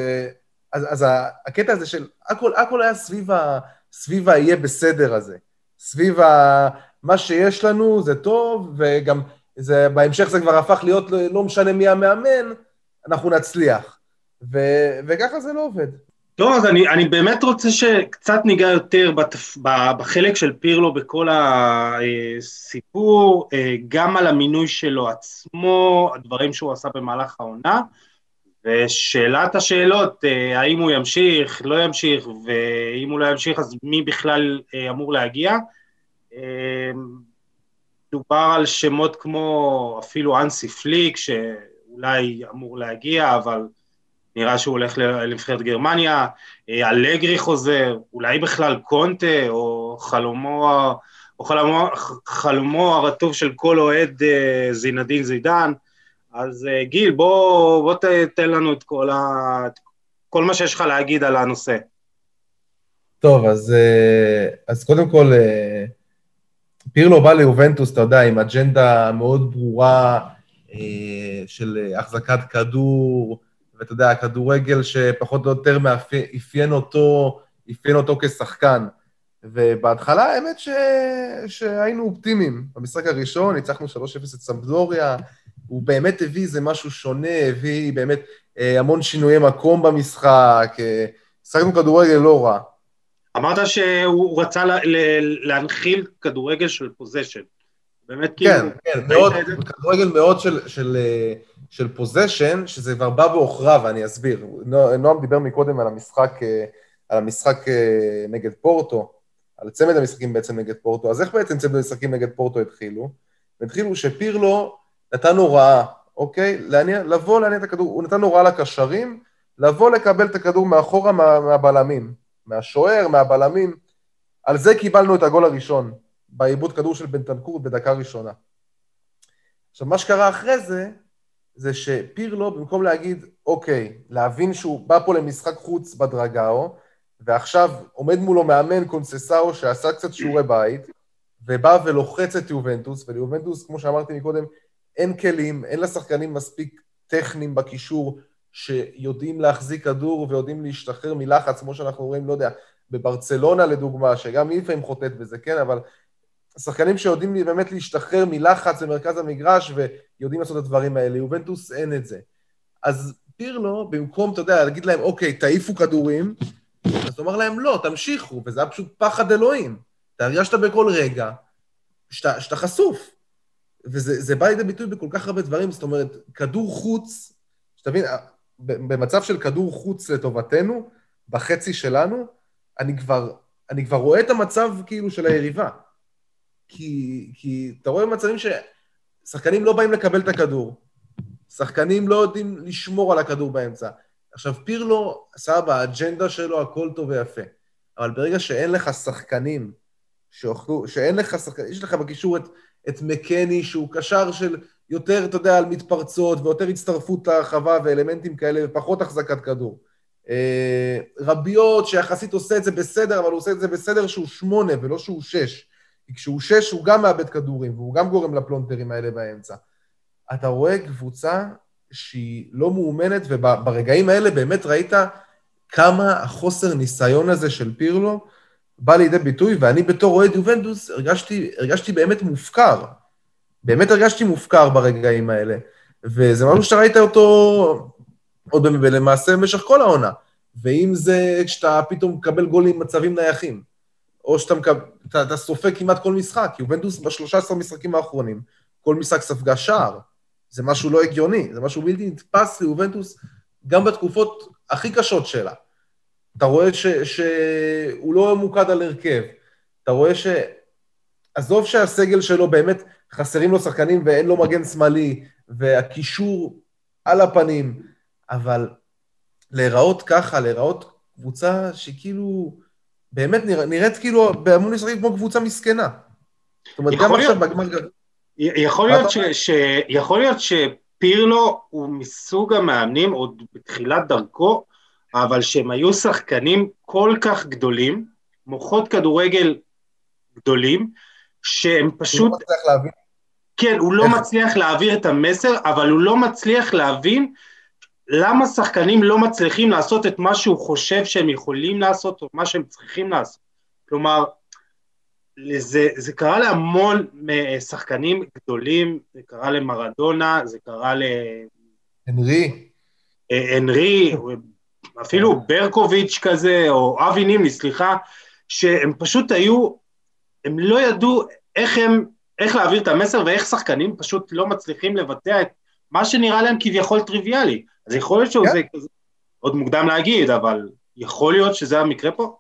אז, אז הקטע הזה של הכל, הכל היה סביב, ה, סביב היהיה בסדר הזה. סביב ה, מה שיש לנו זה טוב, וגם זה, בהמשך זה כבר הפך להיות לא משנה מי המאמן, אנחנו נצליח. ו, וככה זה לא עובד. טוב, אז אני, אני באמת רוצה שקצת ניגע יותר בתפ... בחלק של פירלו בכל הסיפור, אה, גם על המינוי שלו עצמו, הדברים שהוא עשה במהלך העונה, ושאלת השאלות, אה, האם הוא ימשיך, לא ימשיך, ואם הוא לא ימשיך, אז מי בכלל אה, אמור להגיע? דובר על שמות כמו אפילו אנסי פליק, שאולי אמור להגיע, אבל נראה שהוא הולך לנבחרת גרמניה, אה, אלגרי חוזר, אולי בכלל קונטה, או חלומו, או חלומו, חלומו הרטוב של כל אוהד אה, זינדין זידן. אז אה, גיל, בוא, בוא תתן לנו את כל, ה, כל מה שיש לך להגיד על הנושא. טוב, אז, אז קודם כל, פירלו בא ליובנטוס, אתה יודע, עם אג'נדה מאוד ברורה של החזקת כדור, ואתה יודע, הכדורגל שפחות או יותר אפיין אותו, אפיין אותו כשחקן. ובהתחלה, האמת ש... שהיינו אופטימיים. במשחק הראשון ניצחנו 3-0 את סמפדוריה, הוא באמת הביא איזה משהו שונה, הביא באמת אה, המון שינויי מקום במשחק, אה, שחקנו כדורגל לא רע. אמרת שהוא רצה לה, להנחיל כדורגל של פוזיישן. באמת כן, כאילו... כן, כן, מאוד, כדורגל מאוד של, של, אה, של פוזיישן, שזה כבר בא בעוכריו, ואני אסביר. נועם דיבר מקודם על המשחק, אה, על המשחק נגד פורטו, על צמד המשחקים בעצם נגד פורטו. אז איך בעצם צמד המשחקים נגד פורטו התחילו? התחילו שפירלו נתן הוראה, אוקיי? להניע, לבוא להניע את הכדור, הוא נתן הוראה לקשרים, לבוא לקבל את הכדור מאחורה מה, מהבלמים, מהשוער, מהבלמים. על זה קיבלנו את הגול הראשון, בעיבוד כדור של בנטנקורט בדקה ראשונה. עכשיו, מה שקרה אחרי זה, זה שפירלו, במקום להגיד, אוקיי, להבין שהוא בא פה למשחק חוץ בדרגאו, ועכשיו עומד מולו מאמן קונססאו שעשה קצת שיעורי בית, ובא ולוחץ את יובנטוס, וליובנטוס, כמו שאמרתי מקודם, אין כלים, אין לשחקנים מספיק טכניים בקישור שיודעים להחזיק כדור ויודעים להשתחרר מלחץ, כמו שאנחנו רואים, לא יודע, בברצלונה לדוגמה, שגם היא לפעמים חוטאת בזה, כן, אבל שחקנים שיודעים באמת להשתחרר מלחץ במרכז המגרש ויודעים לעשות את הדברים האלה. יובנטוס אין את זה. אז פירלו, במקום, אתה יודע, להגיד להם, אוקיי, תעיפו כדורים, אז הוא אמר להם, לא, תמשיכו, וזה היה פשוט פחד אלוהים. אתה הרגשת בכל רגע שאתה, חשוף. וזה בא לידי ביטוי בכל כך הרבה דברים, זאת אומרת, כדור חוץ, שתבין, במצב של כדור חוץ לטובתנו, בחצי שלנו, אני כבר, אני כבר רואה את המצב כאילו של היריבה. כי, כי אתה רואה מצבים ששחקנים לא באים לקבל את הכדור, שחקנים לא יודעים לשמור על הכדור באמצע. עכשיו, פירלו, סבבה, האג'נדה שלו, הכל טוב ויפה, אבל ברגע שאין לך שחקנים שאוכלו, שאין לך שחקנים, יש לך בקישור את, את מקני, שהוא קשר של יותר, אתה יודע, על מתפרצות ויותר הצטרפות לרחבה ואלמנטים כאלה, ופחות החזקת כדור. אה, רביות, שיחסית עושה את זה בסדר, אבל הוא עושה את זה בסדר שהוא שמונה ולא שהוא שש. כי כשהוא שש הוא גם מאבד כדורים, והוא גם גורם לפלונטרים האלה באמצע. אתה רואה קבוצה שהיא לא מאומנת, וברגעים האלה באמת ראית כמה החוסר ניסיון הזה של פירלו בא לידי ביטוי, ואני בתור אוהד יובנדוס הרגשתי, הרגשתי באמת מופקר. באמת הרגשתי מופקר ברגעים האלה. וזה משהו שאתה ראית אותו עוד למעשה במשך כל העונה. ואם זה כשאתה פתאום מקבל גולים מצבים נייחים, או שאתה מקבל, אתה, אתה סופג כמעט כל משחק, יובנדוס ב-13 משחקים האחרונים, כל משחק ספגה שער. זה משהו לא הגיוני, זה משהו בלתי נתפס ליובנטוס גם בתקופות הכי קשות שלה. אתה רואה ש, שהוא לא ממוקד על הרכב, אתה רואה ש... עזוב שהסגל שלו באמת חסרים לו שחקנים ואין לו מגן שמאלי, והקישור על הפנים, אבל להיראות ככה, להיראות קבוצה שכאילו, באמת נראית כאילו בהמון משחקים כמו קבוצה מסכנה. זאת אומרת, גם עכשיו בגמר... יכול להיות, ש, ש, יכול להיות שפירלו הוא מסוג המאמנים עוד בתחילת דרכו, אבל שהם היו שחקנים כל כך גדולים, מוחות כדורגל גדולים, שהם פשוט... הוא לא מצליח להבין. כן, הוא לא? מצליח להעביר את המסר, אבל הוא לא מצליח להבין למה שחקנים לא מצליחים לעשות את מה שהוא חושב שהם יכולים לעשות, או מה שהם צריכים לעשות. כלומר, זה, זה קרה להמון שחקנים גדולים, זה קרה למרדונה, זה קרה ל... הנרי. הנרי, אפילו ברקוביץ' כזה, או אבי נימני, סליחה, שהם פשוט היו, הם לא ידעו איך הם, איך להעביר את המסר ואיך שחקנים פשוט לא מצליחים לבטא את מה שנראה להם כביכול טריוויאלי. אז יכול להיות שזה yeah. כזה, עוד מוקדם להגיד, אבל יכול להיות שזה המקרה פה?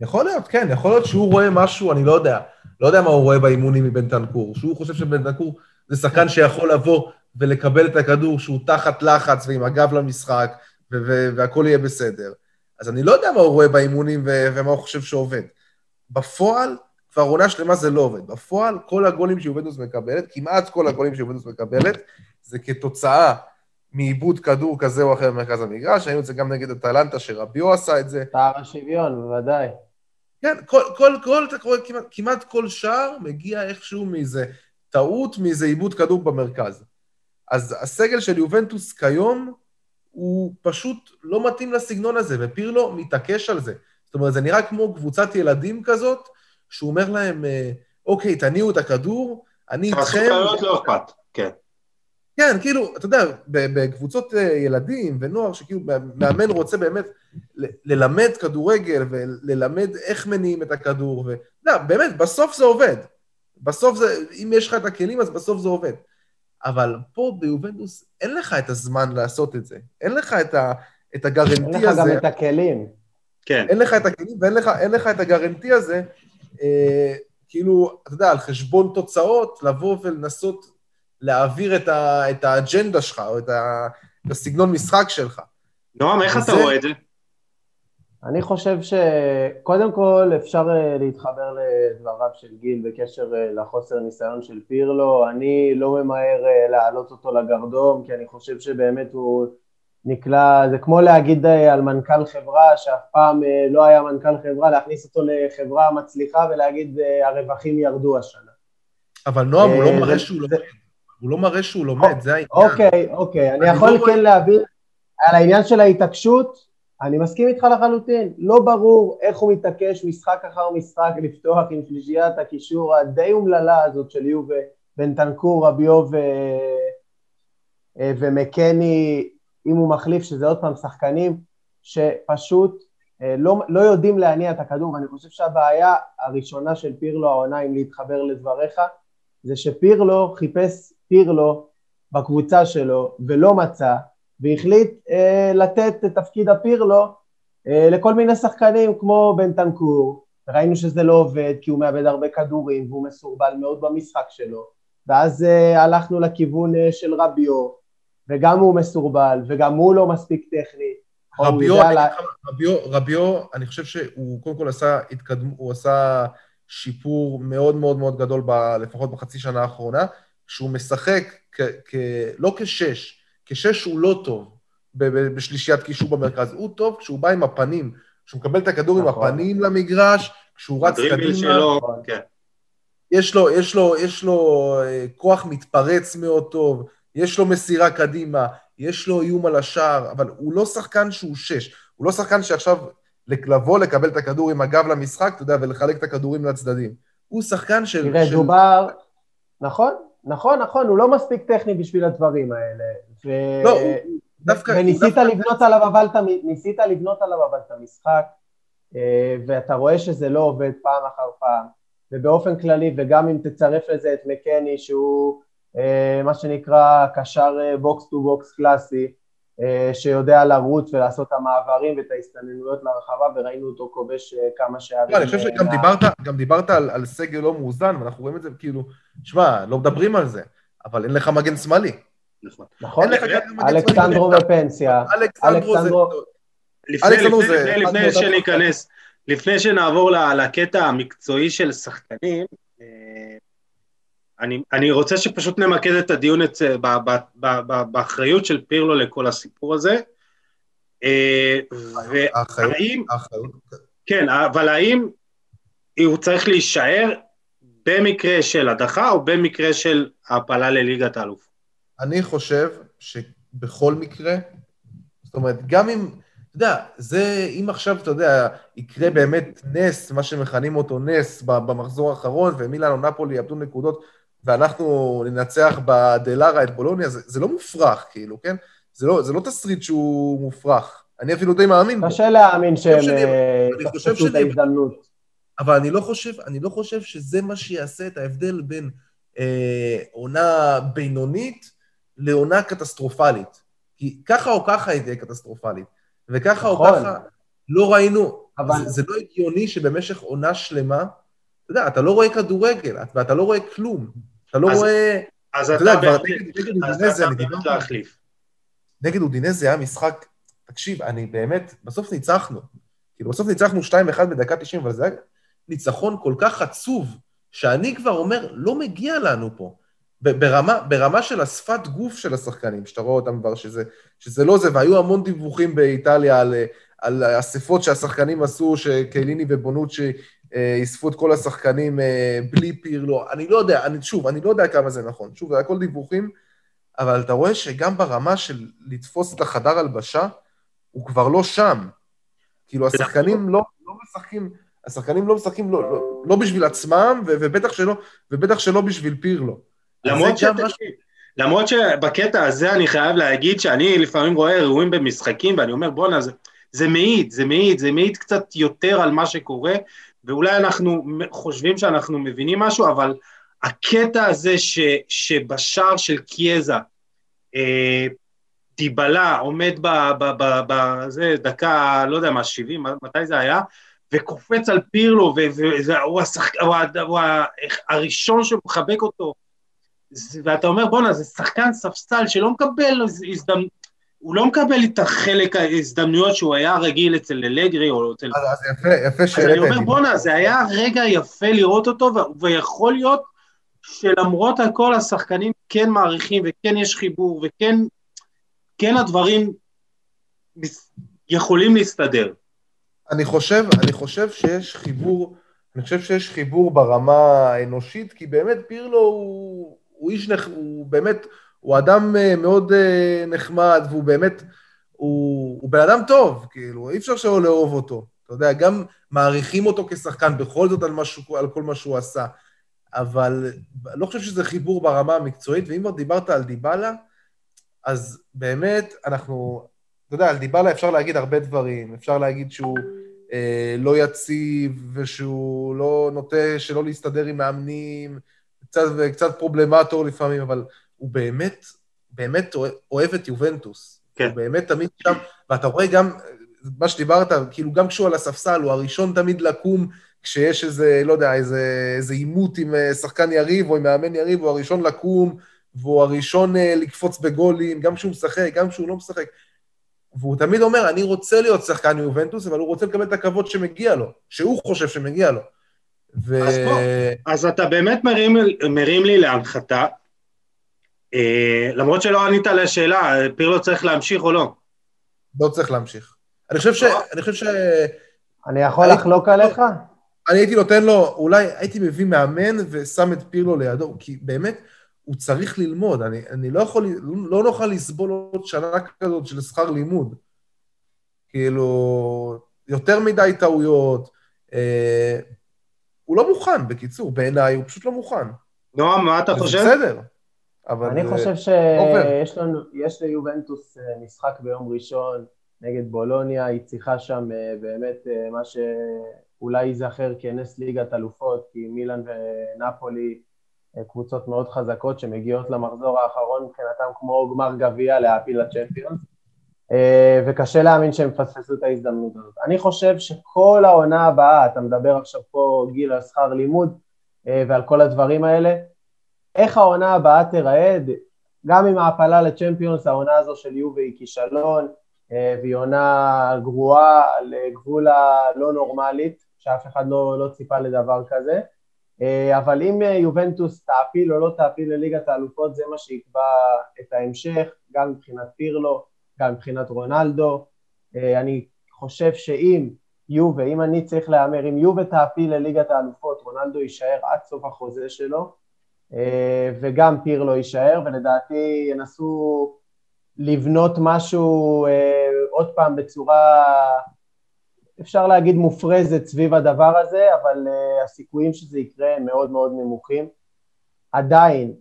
יכול להיות, כן, יכול להיות שהוא רואה משהו, אני לא יודע, לא יודע מה הוא רואה באימונים מבן תנקור, שהוא חושב שבן תנקור זה שחקן שיכול לבוא ולקבל את הכדור שהוא תחת לחץ ועם הגב למשחק, והכול יהיה בסדר. אז אני לא יודע מה הוא רואה באימונים ומה הוא חושב שעובד. בפועל, כבר עונה שלמה זה לא עובד. בפועל, כל הגולים שיובנטוס מקבלת, כמעט כל הגולים שיובנטוס מקבלת, זה כתוצאה מעיבוד כדור כזה או אחר במרכז המגרש, ראינו את זה גם נגד אטלנטה, שרביו עשה את זה. פער השוויון, בוודאי. כן, כל, כל, כל, אתה קורא, כמעט, כמעט כל שער מגיע איכשהו מאיזה טעות, מאיזה עיבוד כדור במרכז. אז הסגל של יובנטוס כיום הוא פשוט לא מתאים לסגנון הזה, ופירלו מתעקש על זה. זאת אומרת, זה נראה כמו קבוצת ילדים כזאת, שהוא אומר להם, אה, אוקיי, תניעו את הכדור, אני איתכם... תעשו לא אכפת, כן. כן, כאילו, אתה יודע, בקבוצות אה, ילדים ונוער, שכאילו מאמן רוצה באמת ללמד כדורגל וללמד איך מניעים את הכדור, ואתה יודע, באמת, בסוף זה עובד. בסוף זה, אם יש לך את הכלים, אז בסוף זה עובד. אבל פה ביובנטוס אין לך את הזמן לעשות את זה. אין לך את, ה, את הגרנטי הזה. אין לך גם את הכלים. כן. אין לך את הכלים ואין לך, לך את הגרנטי הזה, אה, כאילו, אתה יודע, על חשבון תוצאות, לבוא ולנסות להעביר את, ה, את האג'נדה שלך, או את, ה, את הסגנון משחק שלך. נועם, איך אתה רואה את זה? אני חושב שקודם כל אפשר אה, להתחבר לדבריו של גיל בקשר אה, לחוסר ניסיון של פירלו. אני לא ממהר אה, להעלות אותו לגרדום, כי אני חושב שבאמת הוא נקלע, זה כמו להגיד על מנכ"ל חברה שאף פעם לא היה מנכ"ל חברה, להכניס אותו לחברה מצליחה ולהגיד הרווחים ירדו השנה. אבל נועם, הוא לא מראה שהוא לומד. הוא לא מראה שהוא לומד, זה העניין. אוקיי, אוקיי, אני יכול לא כן להבין על העניין של ההתעקשות, אני מסכים איתך לחלוטין, לא ברור איך הוא מתעקש משחק אחר משחק לפתוח עם שלישיית הקישור הדי אומללה הזאת של יובה, בנטנקור, רביו ו... אה, ומקני, אם הוא מחליף, שזה עוד פעם שחקנים שפשוט אה, לא, לא יודעים להניע את הכדור, ואני חושב שהבעיה הראשונה של פירלו העונה, אם להתחבר לדבריך, זה שפירלו חיפש פירלו בקבוצה שלו ולא מצא, והחליט אה, לתת את תפקיד הפירלו אה, לכל מיני שחקנים כמו בן תנקור, וראינו שזה לא עובד כי הוא מאבד הרבה כדורים והוא מסורבל מאוד במשחק שלו, ואז uh, הלכנו לכיוון uh, של רביו, וגם הוא מסורבל, וגם הוא לא מספיק טכני. רביו, אני, לה... רביו, רביו, אני חושב שהוא קודם כל עשה התקדמות, הוא עשה שיפור מאוד מאוד מאוד גדול, ב, לפחות בחצי שנה האחרונה, שהוא משחק כ, כ, לא כשש, כשש הוא לא טוב בשלישיית קישור במרכז, הוא טוב כשהוא בא עם הפנים, כשהוא מקבל את הכדור עם נכון. הפנים למגרש, כשהוא רץ קדימה. שלו, כן. יש לו, יש לו, יש לו אה, כוח מתפרץ מאוד טוב, יש לו מסירה קדימה, יש לו איום על השער, אבל הוא לא שחקן שהוא שש. הוא לא שחקן שעכשיו לבוא, לקבל את הכדור עם הגב למשחק, אתה יודע, ולחלק את הכדורים לצדדים. הוא שחקן של... תראה, של... דובר... נכון, נכון, נכון, הוא לא מספיק טכני בשביל הדברים האלה. ו... לא, הוא דווקא... וניסית דווקא... לבנות עליו אבל את ניסית לבנות עליו אבל את המשחק, אה, ואתה רואה שזה לא עובד פעם אחר פעם. ובאופן כללי, וגם אם תצרף לזה את מקני, שהוא אה, מה שנקרא קשר box to box קלאסי, אה, שיודע לרוץ ולעשות את המעברים ואת ההסתננויות לרחבה, וראינו אותו כובש כמה שערים. לא, אני חושב שגם דיברת, גם דיברת על, על סגל לא מאוזן, ואנחנו רואים את זה כאילו, שמע, לא מדברים על זה, אבל אין לך מגן שמאלי. נכון. נכון? אלכסנדרו בפנסיה. אלכסנדרו... לפני שניכנס, לפני שנעבור לקטע המקצועי של שחקנים, אני, אני רוצה שפשוט נמקד את הדיון את, ב, ב, ב, ב, באחריות של פירלו לכל הסיפור הזה. אה, והאם... כן, אבל האם הוא צריך להישאר במקרה של הדחה או במקרה של העפלה לליגת האלוף? אני חושב שבכל מקרה, זאת אומרת, גם אם, אתה יודע, זה, אם עכשיו, אתה יודע, יקרה באמת נס, מה שמכנים אותו נס במחזור האחרון, ומילאן או נפולי יאבדו נקודות, ואנחנו ננצח בדלארה את בולוניה, זה, זה לא מופרך, כאילו, כן? זה לא, זה לא תסריט שהוא מופרך. אני אפילו די מאמין בו. קשה להאמין שהם יחפשו את ההזדמנות. אבל אני לא חושב, אני לא חושב שזה מה שיעשה את ההבדל בין אה, עונה בינונית לעונה קטסטרופלית. כי ככה או ככה היא תהיה קטסטרופלית. וככה נכון. או ככה לא ראינו, אבל... זה, זה לא הגיוני שבמשך עונה שלמה, אתה יודע, אתה לא רואה כדורגל, ואתה לא רואה כלום. אתה לא רואה... אז אתה יודע, נגד אודינזה, אני דיברתי... להחליף. נגד אודינזה היה משחק, תקשיב, אני באמת, בסוף ניצחנו. כאילו, בסוף ניצחנו 2-1 בדקה 90, אבל זה היה ניצחון כל כך עצוב, שאני כבר אומר, לא מגיע לנו פה. ברמה, ברמה של השפת גוף של השחקנים, שאתה רואה אותם כבר, שזה, שזה לא זה, והיו המון דיווחים באיטליה על, על אספות שהשחקנים עשו, שקליני ובונוצ'י אספו את כל השחקנים אה, בלי פירלו, אני לא יודע, אני, שוב, אני לא יודע כמה זה נכון, שוב, זה הכל דיווחים, אבל אתה רואה שגם ברמה של לתפוס את החדר הלבשה, הוא כבר לא שם. כאילו, השחקנים לא, לא משחקים, השחקנים לא משחקים לא, לא, לא בשביל עצמם, ובטח, שלא, ובטח שלא בשביל פירלו. למרות, ש... למרות שבקטע הזה אני חייב להגיד שאני לפעמים רואה אירועים במשחקים, ואני אומר, בואנה, זה, זה מעיד, זה מעיד, זה מעיד קצת יותר על מה שקורה, ואולי אנחנו חושבים שאנחנו מבינים משהו, אבל הקטע הזה ש, שבשער של קיאזה, אה, דיבלה עומד בזה דקה, לא יודע מה, 70, מתי זה היה? וקופץ על פירלו, והוא השחק, הראשון שמחבק אותו, ואתה אומר, בואנה, זה שחקן ספסל שלא מקבל הזדמנות, הוא לא מקבל את החלק ההזדמנויות שהוא היה רגיל אצל אלגרי או אצל... אז יפה, יפה ש... אז אני אומר, בואנה, זה היה רגע יפה לראות אותו, ויכול להיות שלמרות הכל השחקנים כן מעריכים, וכן יש חיבור, וכן כן הדברים יכולים להסתדר. אני חושב, אני חושב שיש חיבור, אני חושב שיש חיבור ברמה האנושית, כי באמת פירלו הוא, הוא איש, נח, הוא באמת, הוא אדם אה, מאוד אה, נחמד, והוא באמת, הוא, הוא בן אדם טוב, כאילו, אי אפשר שלא לאהוב אותו. אתה יודע, גם מעריכים אותו כשחקן בכל זאת על, משהו, על כל מה שהוא עשה, אבל לא חושב שזה חיבור ברמה המקצועית, ואם כבר דיברת על דיבלה, אז באמת, אנחנו, אתה יודע, על דיבלה אפשר להגיד הרבה דברים, אפשר להגיד שהוא אה, לא יציב, ושהוא לא נוטה שלא להסתדר עם מאמנים, קצת, קצת פרובלמטור לפעמים, אבל הוא באמת, באמת אוהב את יובנטוס. כן. הוא באמת תמיד שם, ואתה רואה גם, מה שדיברת, כאילו גם כשהוא על הספסל, הוא הראשון תמיד לקום כשיש איזה, לא יודע, איזה עימות עם אה, שחקן יריב או עם מאמן יריב, הוא הראשון לקום, והוא הראשון אה, לקפוץ בגולים, גם כשהוא משחק, גם כשהוא לא משחק. והוא תמיד אומר, אני רוצה להיות שחקן יובנטוס, אבל הוא רוצה לקבל את הכבוד שמגיע לו, שהוא חושב שמגיע לו. ו... אז, פה, אז אתה באמת מרים, מרים לי להנחתה, אה, למרות שלא ענית על השאלה, פירלו צריך להמשיך או לא? לא צריך להמשיך. אני חושב ש... אני חושב ש... אני יכול לחלוק עליך? אני הייתי נותן לו, אולי הייתי מביא מאמן ושם את פירלו לידו, כי באמת, הוא צריך ללמוד. אני, אני לא יכול, לא נוכל לסבול עוד שנה כזאת של שכר לימוד. כאילו, יותר מדי טעויות. אה, הוא לא מוכן, בקיצור, בעיניי הוא פשוט לא מוכן. נועם, מה אתה חושב? בסדר. אבל... אני חושב שיש לנו, יש ליובנטוס אה, משחק ביום ראשון נגד בולוניה, היא צריכה שם אה, באמת מה שאולי ייזכר כנס ליגת אלופות, כי מילאן ונפולי אה, קבוצות מאוד חזקות שמגיעות למחזור האחרון מבחינתם כמו גמר גביע להעפיל לצ'מפיונס אה, וקשה להאמין שהם פספסו את ההזדמנות הזאת. אני חושב שכל העונה הבאה, אתה מדבר עכשיו פה גיל על שכר לימוד אה, ועל כל הדברים האלה, איך העונה הבאה תיראה, גם עם העפלה לצ'מפיונס, העונה הזו של יובי היא כישלון והיא עונה גרועה על גבול הלא נורמלית, שאף אחד לא, לא ציפה לדבר כזה. אה, אבל אם אה, יובנטוס תעפיל או לא תעפיל לליגת האלופות זה מה שיקבע את ההמשך, גם מבחינת פירלו, גם מבחינת רונלדו. אה, אני חושב שאם יובה, אם אני צריך להמר, אם יובה תעפיל לליגת האלופות, רונלדו יישאר עד סוף החוזה שלו, וגם פירלו יישאר, ולדעתי ינסו לבנות משהו עוד פעם בצורה אפשר להגיד מופרזת סביב הדבר הזה, אבל הסיכויים שזה יקרה הם מאוד מאוד נמוכים. עדיין,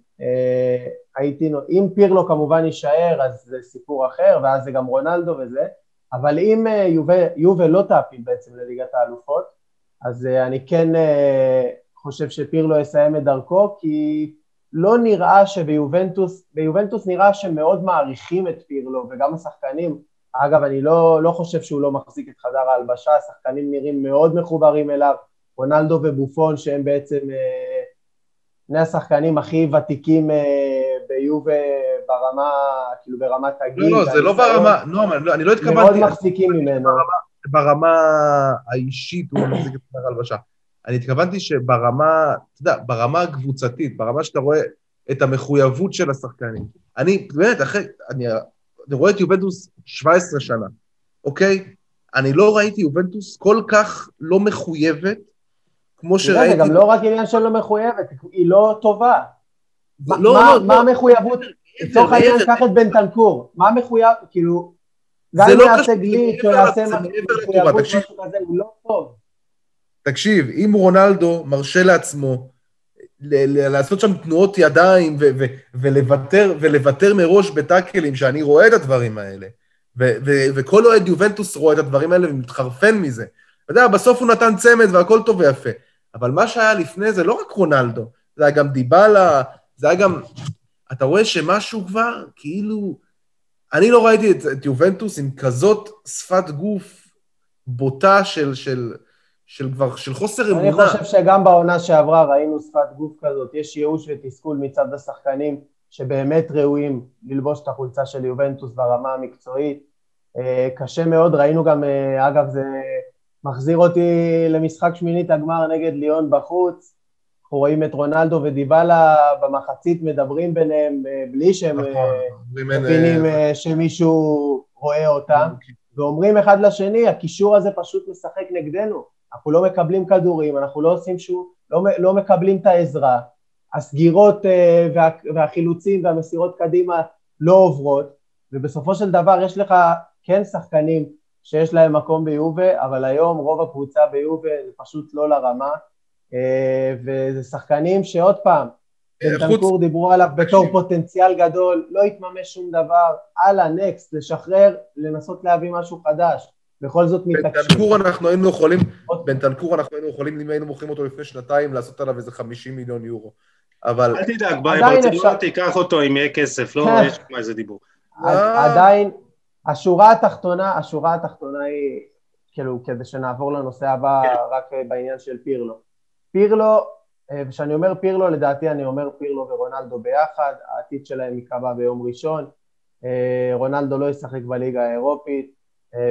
הייתי, אם פירלו כמובן יישאר אז זה סיפור אחר, ואז זה גם רונלדו וזה, אבל אם uh, יובל, יובל לא תעפיל בעצם לליגת האלופות, אז uh, אני כן חושב שפירלו יסיים את דרכו, כי לא נראה שביובנטוס, ביובנטוס נראה שמאוד מעריכים את פירלו, וגם השחקנים, אגב, אני לא, לא חושב שהוא לא מחזיק את חדר ההלבשה, השחקנים נראים מאוד מחוברים אליו, רונלדו ובופון שהם בעצם אה, שני השחקנים הכי ותיקים אה, ביובה ברמה, כאילו ברמת הגיל. לא, לא, זה לא ברמה, נועם, אני, לא, לא התכוונתי... מאוד מחזיקים ממנו. ברמה, ברמה האישית הוא מחזיק את חדר ההלבשה. אני התכוונתי שברמה, אתה יודע, ברמה הקבוצתית, ברמה שאתה רואה את המחויבות של השחקנים. אני, באמת, אחרי, אני אני רואה את יובנטוס 17 שנה, אוקיי? אני לא ראיתי יובנטוס כל כך לא מחויבת, כמו שראיתי... זה גם לא רק עניין של לא מחויבת, היא לא טובה. לא, לא, מה לא. המחויבות? לצורך העניין, קח את בן תנקור, מה מחויב, כאילו, גם אם יעשה גליץ' או יעשה מחויבות, משהו כזה, הוא לא טוב. תקשיב, אם רונלדו מרשה לעצמו לעשות שם תנועות ידיים ו- ו- ולוותר, ולוותר מראש בטאקלים, שאני רואה את הדברים האלה. ו- ו- וכל אוהד יובנטוס רואה את הדברים האלה ומתחרפן מזה. אתה יודע, בסוף הוא נתן צמד והכל טוב ויפה. אבל מה שהיה לפני זה לא רק רונלדו, זה היה גם דיבלה, זה היה גם... אתה רואה שמשהו כבר, כאילו... אני לא ראיתי את, את יובנטוס עם כזאת שפת גוף בוטה של, של, של כבר, של חוסר אמונה. אני חושב שגם בעונה שעברה ראינו שפת גוף כזאת, יש ייאוש ותסכול מצד השחקנים שבאמת ראויים ללבוש את החולצה של יובנטוס ברמה המקצועית. אה, קשה מאוד, ראינו גם, אה, אגב זה מחזיר אותי למשחק שמינית הגמר נגד ליאון בחוץ, אנחנו רואים את רונלדו ודיבלה במחצית מדברים ביניהם אה, בלי שהם נכון, מבינים שמישהו רואה אותם, אוקיי. ואומרים אחד לשני, הקישור הזה פשוט משחק נגדנו. אנחנו לא מקבלים כדורים, אנחנו לא עושים שום, לא, לא מקבלים את העזרה, הסגירות אה, וה, והחילוצים והמסירות קדימה לא עוברות, ובסופו של דבר יש לך כן שחקנים שיש להם מקום ביובה, אבל היום רוב הקבוצה ביובה זה פשוט לא לרמה, אה, וזה שחקנים שעוד פעם, בנטנקור חוץ... דיברו עליו בתור פוטנציאל גדול, לא התממש שום דבר, הלאה, נקסט, לשחרר, לנסות להביא משהו חדש. בכל זאת מתעקשים. בנטנקור אנחנו היינו יכולים, בנטנקור אנחנו היינו יכולים, אם היינו מוכרים אותו לפני שנתיים, לעשות עליו איזה 50 מיליון יורו. אבל... אל תדאג, ביי, ברצלונה תיקח אותו אם יהיה כסף, לא יש כמו איזה דיבור. עדיין, השורה התחתונה, השורה התחתונה היא כאילו, כדי שנעבור לנושא הבא כן. רק בעניין של פירלו. פירלו, וכשאני אומר פירלו, לדעתי אני אומר פירלו ורונלדו ביחד, העתיד שלהם ייקבע ביום ראשון, רונלדו לא ישחק בליגה האירופית,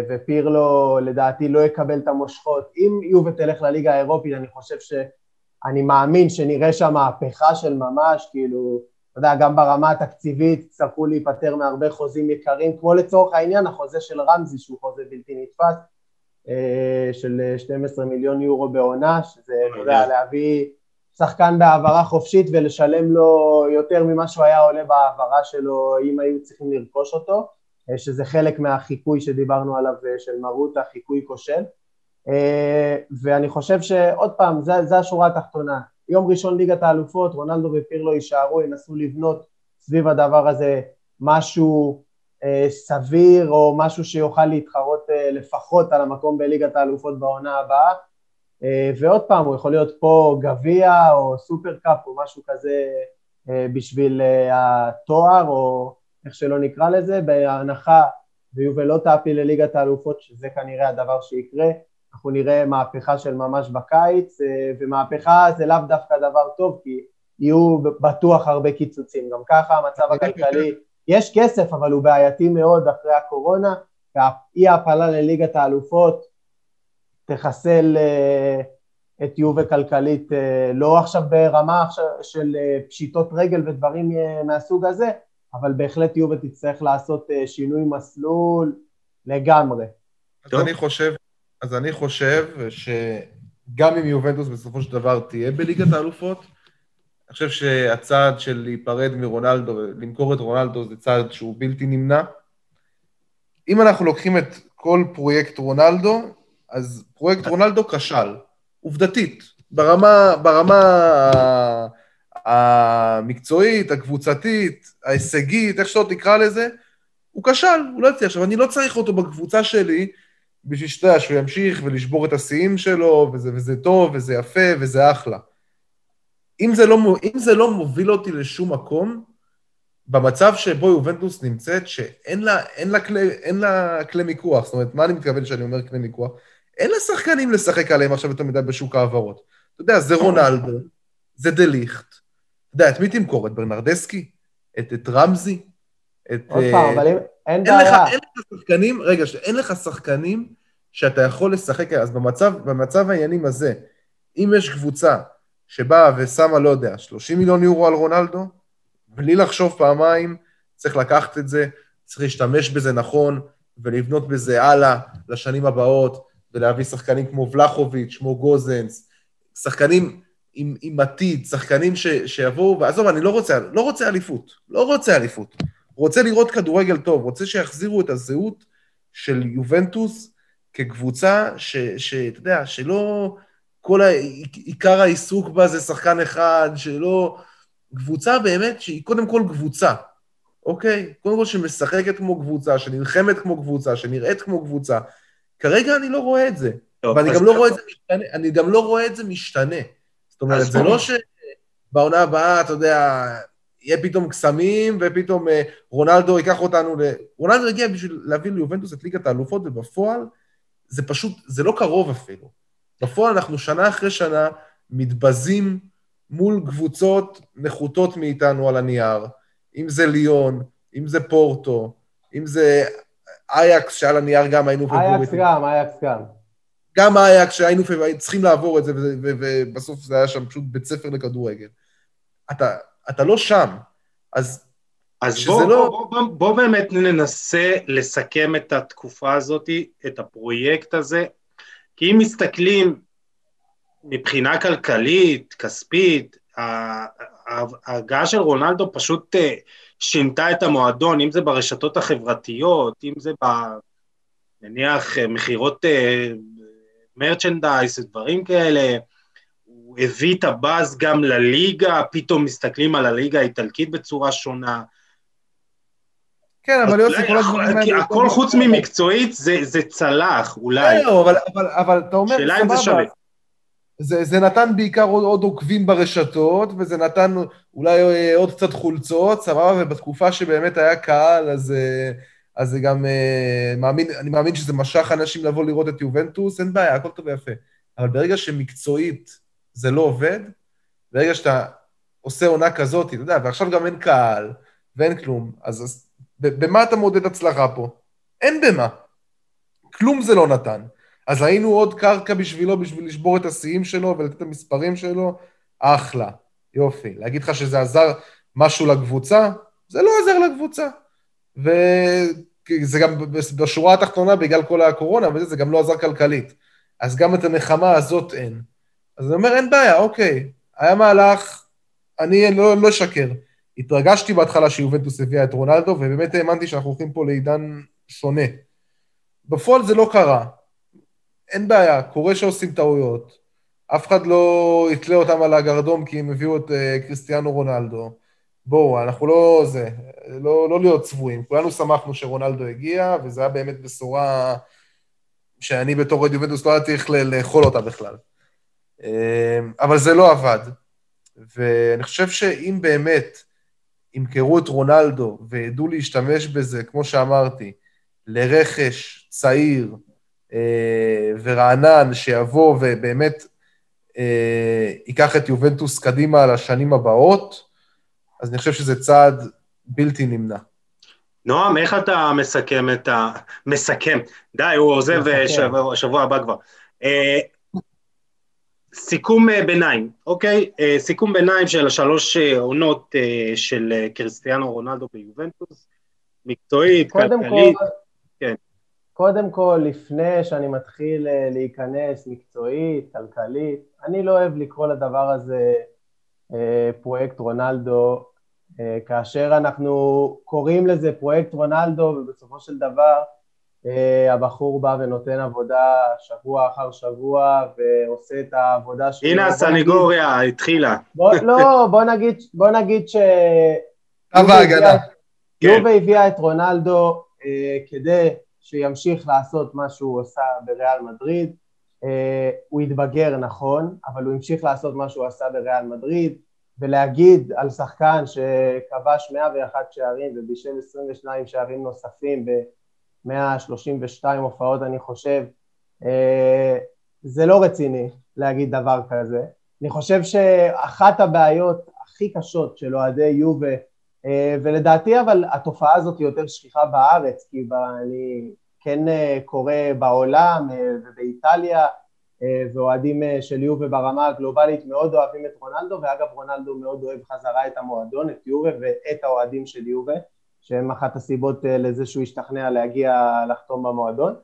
ופירלו לדעתי לא יקבל את המושכות. אם יובל תלך לליגה האירופית, אני חושב ש... אני מאמין שנראה שם מהפכה של ממש, כאילו, אתה יודע, גם ברמה התקציבית יצטרכו להיפטר מהרבה חוזים יקרים, כמו לצורך העניין החוזה של רמזי, שהוא חוזה בלתי נתפס, אה, של 12 מיליון יורו בעונה, שזה, אתה יודע, להביא שחקן בהעברה חופשית ולשלם לו יותר ממה שהוא היה עולה בהעברה שלו אם היו צריכים לרכוש אותו, אה, שזה חלק מהחיקוי שדיברנו עליו אה, של מרוטה, חיקוי כושל. ואני חושב שעוד פעם, זו השורה התחתונה. יום ראשון ליגת האלופות, רונלדו ופירלו יישארו, ינסו לבנות סביב הדבר הזה משהו אה, סביר או משהו שיוכל להתחרות אה, לפחות על המקום בליגת האלופות בעונה הבאה. אה, ועוד פעם, הוא יכול להיות פה גביע או סופר קאפ או משהו כזה אה, בשביל אה, התואר או איך שלא נקרא לזה, בהנחה ויובל לא תעפיל לליגת האלופות, שזה כנראה הדבר שיקרה. אנחנו נראה מהפכה של ממש בקיץ, אה, ומהפכה זה לאו דווקא דבר טוב, כי יהיו בטוח הרבה קיצוצים. גם ככה המצב הכלכלי, יש כסף, אבל הוא בעייתי מאוד אחרי הקורונה, ואי העפלה לליגת האלופות תחסל אה, את יובה כלכלית, אה, לא עכשיו ברמה של פשיטות רגל ודברים מהסוג הזה, אבל בהחלט יובה תצטרך לעשות שינוי מסלול לגמרי. אז אני חושב אז אני חושב שגם אם יובנטוס בסופו של דבר תהיה בליגת האלופות, אני חושב שהצעד של להיפרד מרונלדו, למכור את רונלדו, זה צעד שהוא בלתי נמנע. אם אנחנו לוקחים את כל פרויקט רונלדו, אז פרויקט רונלדו כשל, עובדתית, ברמה, ברמה המקצועית, הקבוצתית, ההישגית, איך שלא תקרא לזה, הוא כשל, הוא לא הצליח. עכשיו, אני לא צריך אותו בקבוצה שלי, בשביל שאתה יודע, שהוא ימשיך ולשבור את השיאים שלו, וזה, וזה טוב, וזה יפה, וזה אחלה. אם זה, לא, אם זה לא מוביל אותי לשום מקום, במצב שבו יובנטוס נמצאת, שאין לה, אין לה, כלי, אין לה כלי מיקוח, זאת אומרת, מה אני מתכוון כשאני אומר כלי מיקוח? אין לה שחקנים לשחק עליהם עכשיו יותר מדי בשוק ההעברות. אתה יודע, זה רונלדו, זה דה ליכט. אתה יודע, את מי תמכור? את ברנרדסקי? את, את רמזי? את... עוד פעם, אבל אם... אין בעיה. לך, אין לך שחקנים, רגע, אין לך שחקנים שאתה יכול לשחק, אז במצב, במצב העניינים הזה, אם יש קבוצה שבאה ושמה, לא יודע, 30 מיליון יורו על רונלדו, בלי לחשוב פעמיים, צריך לקחת את זה, צריך להשתמש בזה נכון, ולבנות בזה הלאה לשנים הבאות, ולהביא שחקנים כמו ולחוביץ', כמו גוזנס, שחקנים עם, עם עתיד, שחקנים ש, שיבואו, ועזוב, אני לא רוצה, לא רוצה אליפות, לא רוצה אליפות. רוצה לראות כדורגל טוב, רוצה שיחזירו את הזהות של יובנטוס כקבוצה שאתה יודע, שלא כל עיקר העיסוק בה זה שחקן אחד, שלא... קבוצה באמת שהיא קודם כל קבוצה, אוקיי? קודם כל שמשחקת כמו קבוצה, שנלחמת כמו קבוצה, שנראית כמו קבוצה. כרגע אני לא רואה את זה. טוב, ואני גם לא רואה את זה משתנה, אני גם לא רואה את זה משתנה. זאת אומרת, זה לא שבעונה הבאה, אתה יודע, יהיה פתאום קסמים, ופתאום אה, רונלדו ייקח אותנו ל... רונלדו הגיע בשביל להביא ליובנטוס את ליגת האלופות, ובפועל זה פשוט, זה לא קרוב אפילו. בפועל אנחנו שנה אחרי שנה מתבזים מול קבוצות נחותות מאיתנו על הנייר, אם זה ליון, אם זה פורטו, אם זה אייקס שעל הנייר גם היינו פבוריטים. אייקס גם, אייקס גם. גם אייקס שהיינו צריכים לעבור את זה, ובסוף זה היה שם פשוט בית ספר לכדורגל. אתה, אתה לא שם. אז אז בוא, לא... בוא, בוא, בוא באמת ננסה לסכם את התקופה הזאת, את הפרויקט הזה, כי אם מסתכלים מבחינה כלכלית, כספית, ההגעה של רונלדו פשוט אה, שינתה את המועדון, אם זה ברשתות החברתיות, אם זה ב... נניח אה, מכירות מרצ'נדייז, דברים כאלה, הביא את הבאז גם לליגה, פתאום מסתכלים על הליגה האיטלקית בצורה שונה. כן, אבל יוסי, כל הדברים האלה... הכל חוץ ממקצועית זה צלח, אולי. לא, אבל אתה אומר, שאלה אם זה שווה. זה, זה נתן בעיקר עוד, עוד עוקבים ברשתות, וזה נתן אולי אה, עוד קצת חולצות, סבבה, ובתקופה שבאמת היה קהל, אז, אה, אז זה גם, מאמין, אני מאמין שזה משך אנשים לבוא לראות את יובנטוס, אין בעיה, הכל טוב ויפה. אבל ברגע שמקצועית זה לא עובד, ברגע שאתה עושה עונה כזאת, אתה יודע, ועכשיו גם אין קהל ואין כלום, אז, אז במה אתה מודד הצלחה פה? אין במה. כלום זה לא נתן. אז היינו עוד קרקע בשבילו, בשביל לשבור את השיאים שלו ולתת את המספרים שלו, אחלה, יופי. להגיד לך שזה עזר משהו לקבוצה? זה לא עזר לקבוצה. וזה גם בשורה התחתונה, בגלל כל הקורונה וזה, זה גם לא עזר כלכלית. אז גם את הנחמה הזאת אין. אז אני אומר, אין בעיה, אוקיי, היה מהלך, אני לא, לא אשקר. התרגשתי בהתחלה שיובנטוס הביאה את רונלדו, ובאמת האמנתי שאנחנו הולכים פה לעידן שונה. בפועל זה לא קרה. אין בעיה, קורה שעושים טעויות. אף אחד לא יתלה אותם על הגרדום כי הם הביאו את uh, קריסטיאנו רונלדו. בואו, אנחנו לא זה, לא, לא להיות צבועים. כולנו שמחנו שרונלדו הגיע, וזו הייתה באמת בשורה שאני בתור רד יובנטוס לא הייתי איך לאכול אותה בכלל. אה, אבל זה לא עבד. ואני חושב שאם באמת ימכרו את רונלדו וידעו להשתמש בזה, כמו שאמרתי, לרכש צעיר אה, ורענן שיבוא ובאמת אה, ייקח את יובנטוס קדימה לשנים הבאות, אז אני חושב שזה צעד בלתי נמנע. נועם, איך אתה מסכם את ה... מסכם. די, הוא עוזב שבוע, שבוע הבא כבר. סיכום אה, ביניים, אוקיי? אה, סיכום ביניים של השלוש אה, עונות של קריסטיאנו רונלדו ביובנטוס, מקצועית, כלכלית. כל, כן. קודם כל, לפני שאני מתחיל להיכנס מקצועית, כלכלית, אני לא אוהב לקרוא לדבר הזה פרויקט רונלדו, כאשר אנחנו קוראים לזה פרויקט רונלדו ובסופו של דבר הבחור בא ונותן עבודה שבוע אחר שבוע ועושה את העבודה שלו. הנה הסניגוריה התחילה. בוא, לא, בוא נגיד, בוא נגיד ש... יובה הביאה את רונלדו כדי שימשיך לעשות מה שהוא עושה בריאל מדריד. אה, הוא התבגר נכון, אבל הוא המשיך לעשות מה שהוא עשה בריאל מדריד, ולהגיד על שחקן שכבש 101 שערים ובישל 22 שערים נוספים ב-132 הופעות אני חושב, אה, זה לא רציני להגיד דבר כזה. אני חושב שאחת הבעיות הכי קשות של אוהדי יובה אה, ולדעתי אבל התופעה הזאת היא יותר שכיחה בארץ, כי אני כן אה, קורא בעולם ובאיטליה, ואוהדים של יובה ברמה הגלובלית מאוד אוהבים את רונלדו, ואגב רונלדו מאוד אוהב חזרה את המועדון, את יובה ואת האוהדים של יובה, שהם אחת הסיבות לזה שהוא השתכנע להגיע לחתום במועדון.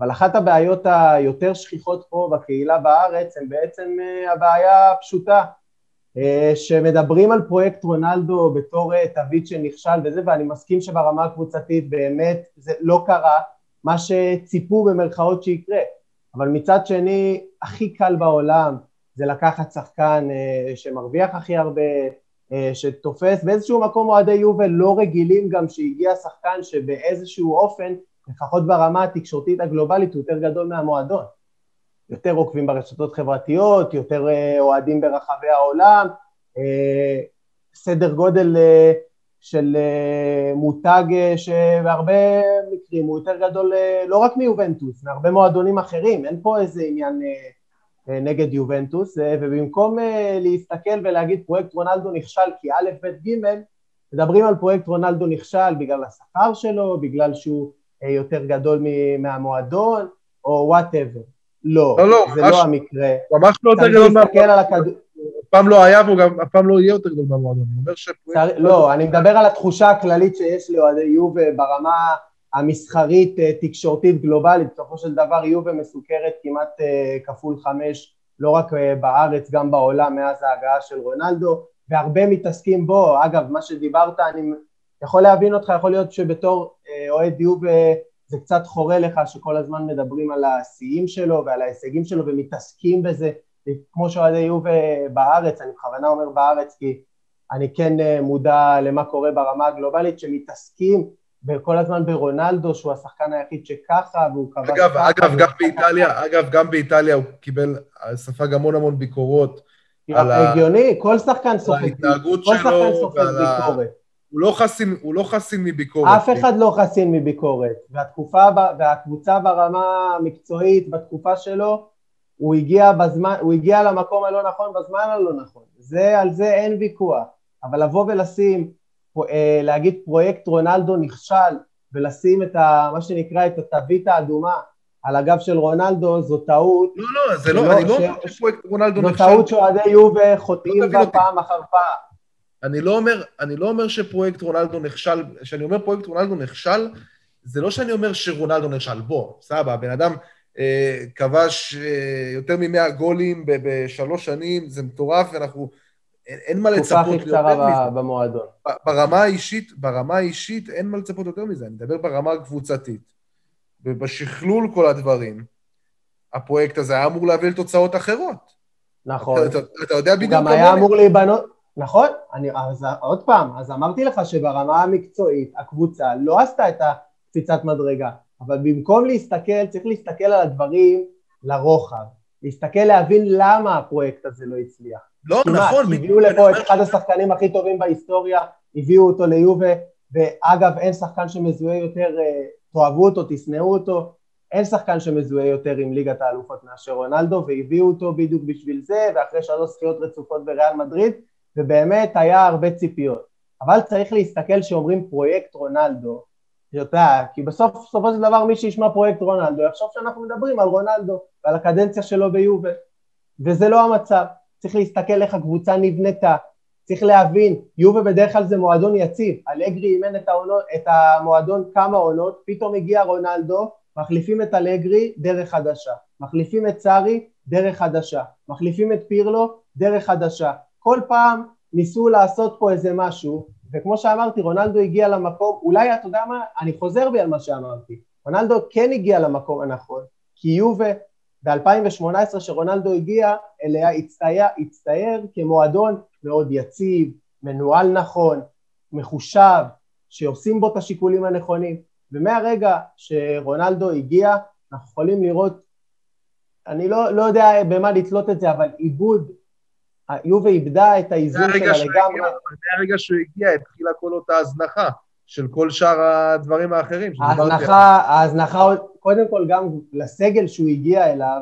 אבל אחת הבעיות היותר שכיחות פה בקהילה בארץ הן בעצם הבעיה הפשוטה, אה, שמדברים על פרויקט רונלדו בתור אה, תווית שנכשל וזה, ואני מסכים שברמה הקבוצתית באמת זה לא קרה מה שציפו במרכאות שיקרה, אבל מצד שני הכי קל בעולם זה לקחת שחקן אה, שמרוויח הכי הרבה, שתופס באיזשהו מקום אוהדי יובל לא רגילים גם שהגיע שחקן שבאיזשהו אופן, לפחות ברמה התקשורתית הגלובלית, הוא יותר גדול מהמועדון. יותר עוקבים ברשתות חברתיות, יותר אה, אוהדים ברחבי העולם, אה, סדר גודל אה, של מותג שבהרבה מקרים הוא יותר גדול לא רק מיובנטוס, מהרבה מועדונים אחרים, אין פה איזה עניין נגד יובנטוס, ובמקום להסתכל ולהגיד פרויקט רונלדו נכשל כי א', ב', ג', מדברים על פרויקט רונלדו נכשל בגלל השכר שלו, בגלל שהוא יותר גדול מהמועדון, או whatever. לא, לא, לא זה לא ממש, לא המקרה. ממש לא יותר גדול מהמועדון. אף פעם לא היה והוא גם אף פעם לא יהיה יותר גדול מהמועדון. אני אומר ש... לא, אני מדבר על התחושה הכללית שיש לאוהדי יובה ברמה המסחרית, אה, תקשורתית, גלובלית. בסופו של דבר יובה מסוכרת כמעט אה, כפול חמש, לא רק אה, בארץ, גם בעולם, מאז ההגעה של רונלדו, והרבה מתעסקים בו. אגב, מה שדיברת, אני יכול להבין אותך, יכול להיות שבתור אוהד יובה זה קצת חורה לך שכל הזמן מדברים על השיאים שלו ועל ההישגים שלו ומתעסקים בזה, כמו שאוהדי יובה בארץ, אני בכוונה אומר בארץ כי אני כן מודע למה קורה ברמה הגלובלית, שמתעסקים כל הזמן ברונלדו, שהוא השחקן היחיד שככה, והוא כבש אגב, ככה. אגב, גם באיטליה, אגב, גם באיטליה הוא קיבל, ספג המון המון ביקורות. על הגיוני, כל שחקן סופג ביקורת. ההתנהגות שלו ועל ביקורת. הוא לא חסין, הוא לא חסין מביקורת. אף אחד לא חסין מביקורת, והתקופה, והקבוצה ברמה המקצועית בתקופה שלו, הוא הגיע בזמן, הוא הגיע למקום הלא נכון בזמן הלא נכון, זה, על זה אין ויכוח, אבל לבוא ולשים, להגיד פרויקט רונלדו נכשל, ולשים את ה, מה שנקרא את התווית האדומה על הגב של רונלדו, זו טעות. לא, לא, זה לא, אני לא אומר שפרויקט רונלדו נכשל. זו טעות שאוהדי יובה חוטאים בה פעם אחר פעם. אני לא אומר, אני לא אומר שפרויקט רונלדו נכשל, כשאני אומר פרויקט רונלדו נכשל, זה לא שאני אומר שרונלדו נכשל. בוא, סבא, הבן אדם אה, כבש אה, יותר מ-100 גולים בשלוש שנים, זה מטורף, ואנחנו... אין, אין מה לצפות יותר מזה. תקופה הכי קצרה במועדון. ברמה האישית, ברמה האישית אין מה לצפות יותר מזה, אני מדבר ברמה הקבוצתית. ובשכלול כל הדברים, הפרויקט הזה היה אמור להביא לתוצאות אחרות. נכון. אתה, אתה, אתה יודע בדיוק... גם היה אמור להיבנות... נכון, אני, אז עוד פעם, אז אמרתי לך שברמה המקצועית הקבוצה לא עשתה את הקפיצת מדרגה, אבל במקום להסתכל, צריך להסתכל על הדברים לרוחב, להסתכל להבין למה הפרויקט הזה לא הצליח. לא, נכון. הביאו לפה את אחד השחקנים הכי טובים בהיסטוריה, הביאו אותו ליובה, ואגב אין שחקן שמזוהה יותר, אה, תאהבו אותו, תשנאו אותו, אין שחקן שמזוהה יותר עם ליגת האלופות מאשר רונלדו, והביאו אותו בדיוק בשביל זה, ואחרי שלוש זכיות רצופות בריאל מדריד, ובאמת היה הרבה ציפיות. אבל צריך להסתכל שאומרים פרויקט רונלדו, יודע, כי בסוף, בסופו של דבר מי שישמע פרויקט רונלדו יחשוב שאנחנו מדברים על רונלדו ועל הקדנציה שלו ביובל, וזה לא המצב. צריך להסתכל איך הקבוצה נבנתה, צריך להבין, יובל בדרך כלל זה מועדון יציב, אלגרי אימן את, העונות, את המועדון כמה עונות, פתאום הגיע רונלדו, מחליפים את אלגרי, דרך חדשה, מחליפים את סארי, דרך חדשה, מחליפים את פירלו, דרך חדשה, כל פעם ניסו לעשות פה איזה משהו, וכמו שאמרתי, רונלדו הגיע למקום, אולי אתה יודע מה, אני חוזר בי על מה שאמרתי, רונלדו כן הגיע למקום הנכון, כי יובה ב-2018 שרונלדו הגיע אליה הצטייר, הצטייר כמועדון מאוד יציב, מנוהל נכון, מחושב, שעושים בו את השיקולים הנכונים, ומהרגע שרונלדו הגיע אנחנו יכולים לראות, אני לא, לא יודע במה לתלות את זה, אבל עיבוד יובה איבדה את האיזון שלה לגמרי. מהרגע שהוא הגיע התחילה כל אותה הזנחה של כל שאר הדברים האחרים. ההזנחה, ההזנחה, קודם כל גם לסגל שהוא הגיע אליו,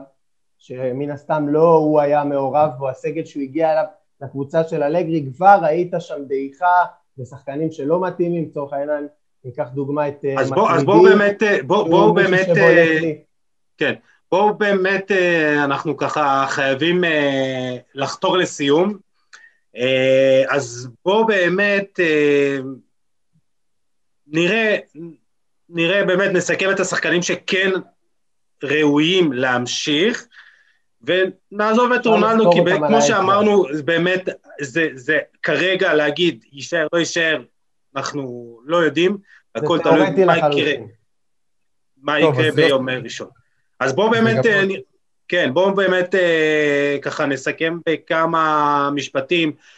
שמן הסתם לא הוא היה מעורב בו, הסגל שהוא הגיע אליו לקבוצה של אלגרי, כבר ראית שם דעיכה ושחקנים שלא מתאימים, לצורך העניין, ניקח דוגמא את אז בואו בוא באמת, בואו בוא באמת, כן, בואו באמת, אה, אנחנו ככה חייבים אה, לחתור לסיום. אה, אז בואו באמת נראה, נראה באמת, נסכם את השחקנים שכן ראויים להמשיך, ונעזוב את רונלדו, כי כמו שאמרנו, באמת, זה, זה כרגע להגיד, יישאר, לא יישאר, אנחנו לא יודעים, הכל תלוי מה יקרה, מה יקרה ביום ראשון. אז בואו באמת, אה, כן, בואו באמת אה, ככה נסכם בכמה משפטים. אה,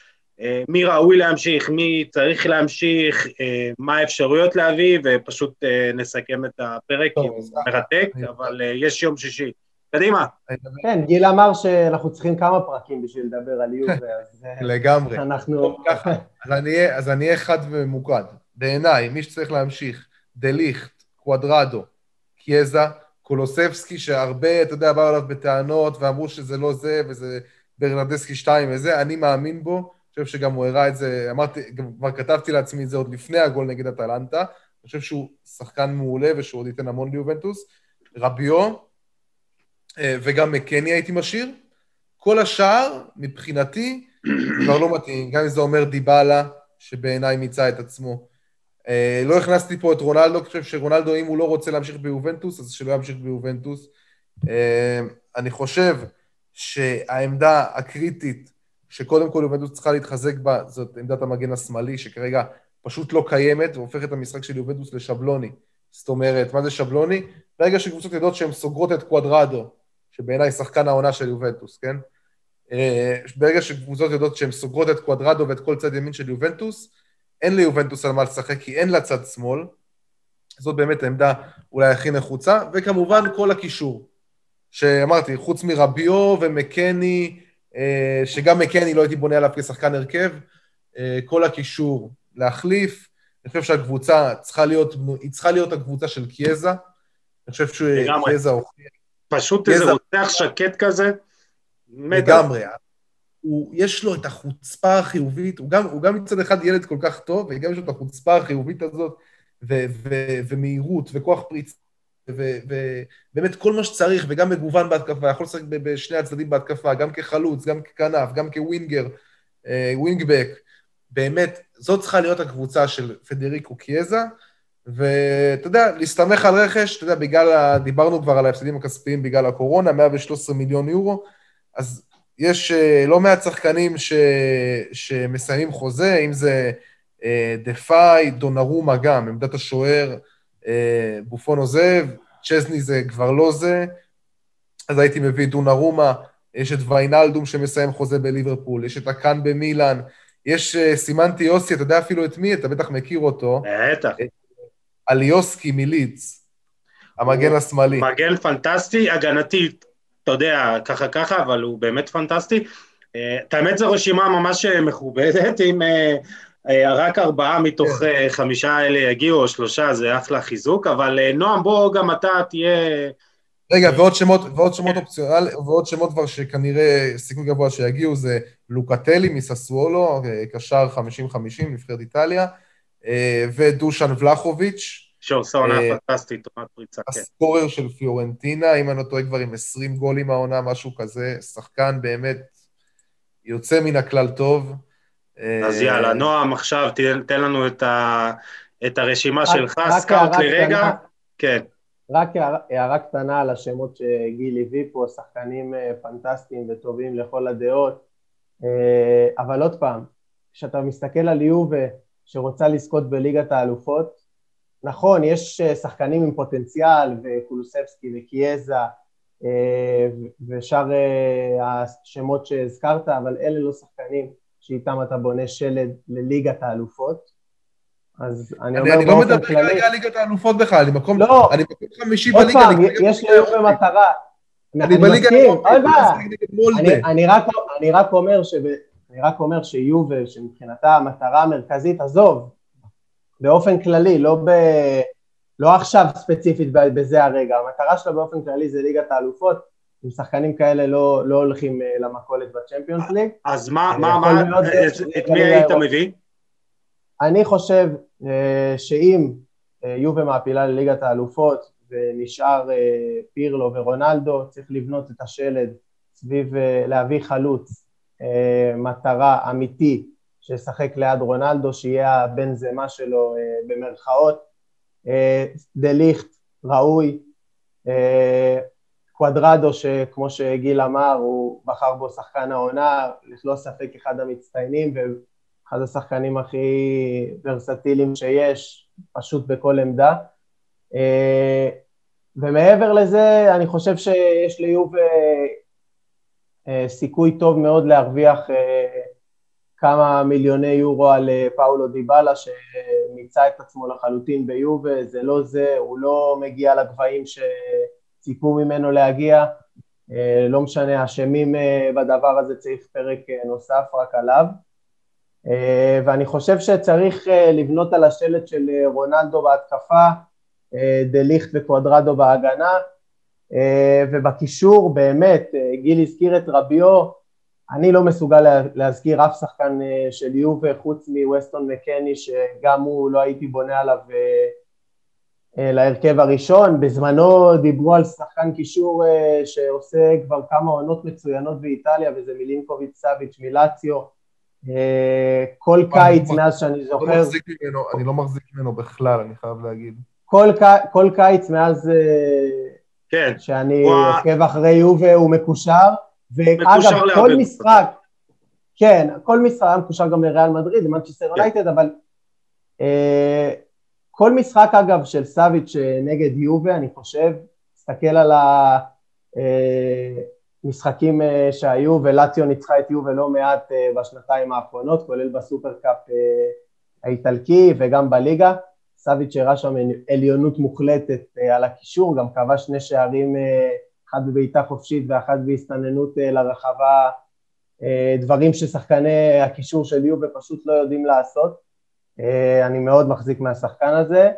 מי ראוי להמשיך, מי צריך להמשיך, מה האפשרויות להביא, ופשוט נסכם את הפרק, טוב, מרתק, אבל יש יום שישי. קדימה. כן, גיל אמר שאנחנו צריכים כמה פרקים בשביל לדבר על יובה, <laughs> אז... לגמרי. אנחנו... אז אני אהיה חד וממוקד. בעיניי, מי שצריך להמשיך, דה ליכט, קוואדרדו, קיאזה, קולוסבסקי, שהרבה, אתה יודע, באו עליו בטענות ואמרו שזה לא זה וזה ברנדסקי 2 וזה, אני מאמין בו, חושב שגם הוא הראה את זה, אמרתי, כבר כתבתי לעצמי את זה עוד לפני הגול נגד אטלנטה, אני חושב שהוא שחקן מעולה ושהוא עוד ייתן המון ליובנטוס. רביו, אה, וגם מקני הייתי משאיר. כל השאר, מבחינתי, <clears throat> כבר לא מתאים, גם אם זה אומר דיבלה, שבעיניי מיצה את עצמו. אה, לא הכנסתי פה את רונלדו, אני חושב שרונלדו, אם הוא לא רוצה להמשיך ביובנטוס, אז שלא ימשיך ביובנטוס. אה, אני חושב שהעמדה הקריטית שקודם כל יובנטוס צריכה להתחזק בה, זאת עמדת המגן השמאלי, שכרגע פשוט לא קיימת, והופכת את המשחק של יובנטוס לשבלוני. זאת אומרת, מה זה שבלוני? ברגע שקבוצות יודעות שהן סוגרות את קוואדרדו, שבעיניי שחקן העונה של יובנטוס, כן? אה, ברגע שקבוצות יודעות שהן סוגרות את קוואדרדו ואת כל צד ימין של יובנטוס, אין ליובנטוס על מה לשחק, כי אין לה צד שמאל. זאת באמת העמדה אולי הכי נחוצה, וכמובן כל הקישור. שאמרתי, חוץ מרביו ומקני, שגם מקני לא הייתי בונה עליו כשחקן הרכב, אה, כל הקישור להחליף. אני חושב שהקבוצה צריכה להיות, היא צריכה להיות הקבוצה של קיאזה. אני חושב שקיאזה הוכיח... פשוט איזה רוצח שקט כזה. לגמרי. הוא, יש לו את החוצפה החיובית, הוא גם, הוא גם מצד אחד ילד כל כך טוב, וגם יש לו את החוצפה החיובית הזאת, ו, ו, ומהירות, וכוח פריצה, ובאמת כל מה שצריך, וגם מגוון בהתקפה, יכול לשחק בשני הצדדים בהתקפה, גם כחלוץ, גם ככנף, גם כווינגר, אה, ווינגבק. באמת, זאת צריכה להיות הקבוצה של פדריקו קיאזה, ואתה יודע, להסתמך על רכש, אתה יודע, בגלל. דיברנו כבר על ההפסדים הכספיים בגלל הקורונה, 113 מיליון יורו, אז יש uh, לא מעט שחקנים ש... שמסיימים חוזה, אם זה uh, דפאי, דונרומה גם, עמדת השוער, בופון עוזב, צ'זני זה כבר לא זה, אז הייתי מביא דונרומה, יש את ויינלדום שמסיים חוזה בליברפול, יש את הקאן במילאן, יש uh, סימנתי יוסי, אתה יודע אפילו את מי, אתה בטח מכיר אותו. בטח. אליוסקי מליץ, המגן השמאלי. מגן פנטסטי, הגנתי, אתה יודע, ככה ככה, אבל הוא באמת פנטסטי. אה, את האמת זו רשימה ממש אה, מכובדת, אה, רק ארבעה מתוך כן. חמישה האלה יגיעו, או שלושה, זה אחלה חיזוק, אבל נועם, בוא גם אתה תהיה... רגע, ועוד שמות, ועוד שמות אופציונל, ועוד שמות כבר שכנראה סיכוי גבוה שיגיעו, זה לוקטלי מססוולו, קשר 50-50, נבחרת איטליה, ודושן ולחוביץ', שעושה עונה פנטסטית, עונת פריצה, כן. הסקורר של פיורנטינה, אם אני לא טועה כבר עם 20 גולים העונה, משהו כזה, שחקן באמת יוצא מן הכלל טוב. אז יאללה, נועם, עכשיו תן לנו את, ה, את הרשימה שלך, סקאוט לרגע. כן. רק הערה קטנה על השמות שגיל הביא פה, שחקנים אה, פנטסטיים וטובים לכל הדעות, אה, אבל עוד פעם, כשאתה מסתכל על יובה שרוצה לזכות בליגת האלופות, נכון, יש אה, שחקנים עם פוטנציאל, וקולוסבסקי וקיאזה, אה, ושאר אה, השמות שהזכרת, אבל אלה לא שחקנים שאיתם אתה בונה שלד לליגת האלופות. אז אני אומר באופן כללי... אני לא מדבר כרגע על ליגת האלופות בכלל, אני מקום לא, אני מקום חמישי בליגה. עוד פעם, יש לי היום במטרה. אני בליגה אני רק אומר אני רק אומר שיובל, שמבחינתה המטרה המרכזית, עזוב, באופן כללי, לא, ב... לא עכשיו ספציפית בזה הרגע, המטרה שלה באופן כללי זה ליגת האלופות, עם שחקנים כאלה לא, לא הולכים אה, למכולת בצ'מפיונס ליג. אז מה, מה, מה, את מי היית מביא? אני חושב אה, שאם אה, יובה מעפילה לליגת האלופות ונשאר פירלו ורונלדו, צריך לבנות את השלד סביב להביא חלוץ, מטרה אמיתי שישחק ליד רונלדו, שיהיה הבן זמה שלו אה, במרכאות. אה, דה ליכט ראוי, אה, קוודרדו שכמו שגיל אמר הוא בחר בו שחקן העונה, ללא ספק אחד המצטיינים ואחד השחקנים הכי ורסטיליים שיש, פשוט בכל עמדה. ומעבר לזה אני חושב שיש ליוב סיכוי טוב מאוד להרוויח כמה מיליוני יורו על אה, פאולו דיבלה שמיצה את עצמו לחלוטין ביובה, זה לא זה, הוא לא מגיע לגבהים שציפו ממנו להגיע, אה, לא משנה, אשמים אה, בדבר הזה צריך פרק נוסף רק עליו. ואני חושב שצריך לבנות על השלט של רונלדו בהתקפה, דה ליכט וקוודרדו בהגנה, ובקישור באמת, גיל הזכיר את רביו, אני לא מסוגל להזכיר אף שחקן אה, של יובה חוץ מווסטון מקני שגם הוא לא הייתי בונה עליו אה, אה, להרכב הראשון, בזמנו דיברו על שחקן קישור שעושה כבר כמה עונות מצוינות באיטליה וזה מילינקוביץ' סאביץ' מלאציו כל קיץ מאז שאני לא זוכר... אני לא מחזיק ממנו בכלל, אני חייב להגיד. כל קיץ מאז כן. שאני עוקב אחרי יובה הוא מקושר ואגב, כל משחק, כן, כל משחק היה מקושר גם לריאל מדריד, למנצ'סטר כן. יונייטד, אבל אה, כל משחק אגב של סאביץ' אה, נגד יובה, אני חושב, תסתכל על המשחקים אה, שהיו, ולציו ניצחה את יובה לא מעט בשנתיים האחרונות, כולל בסופרקאפ האיטלקי וגם בליגה. סאביץ' הראה שם עליונות מוחלטת על הקישור, גם כבש שני שערים אחד בבעיטה חופשית ואחד בהסתננות אה, לרחבה, אה, דברים ששחקני הקישור של יובה פשוט לא יודעים לעשות. אני מאוד מחזיק מהשחקן הזה,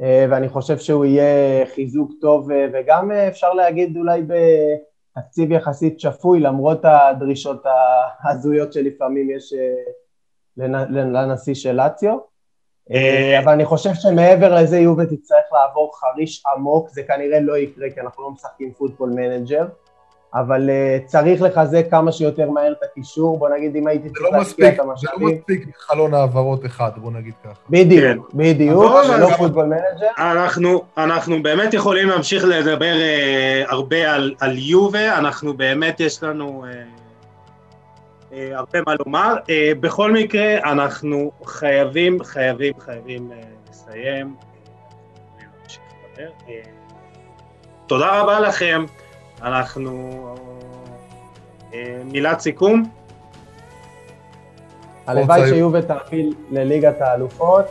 ואני חושב שהוא יהיה חיזוק טוב, וגם אפשר להגיד אולי בתקציב יחסית שפוי, למרות הדרישות ההזויות שלפעמים יש לנשיא של לאציו. אה, אבל אני חושב שמעבר לזה יובה תצטרך לעבור חריש עמוק, זה כנראה לא יקרה כי אנחנו לא משחקים Football Manager, אבל uh, צריך לחזק כמה שיותר מהר את הקישור, בוא נגיד אם הייתי צריך לא להשקיע את המשאבים. זה לא מספיק חלון העברות אחד, בוא נגיד ככה. בדיוק, כן. בדיוק, לא Football Manager. אנחנו, אנחנו באמת יכולים להמשיך לדבר uh, הרבה על, על יובה, אנחנו באמת יש לנו... Uh, אה, הרבה מה לומר. אה, בכל מקרה, אנחנו חייבים, חייבים, חייבים אה, לסיים. תודה רבה לכם. אנחנו... מילת סיכום. הלוואי שיובל תעפיל לליגת האלופות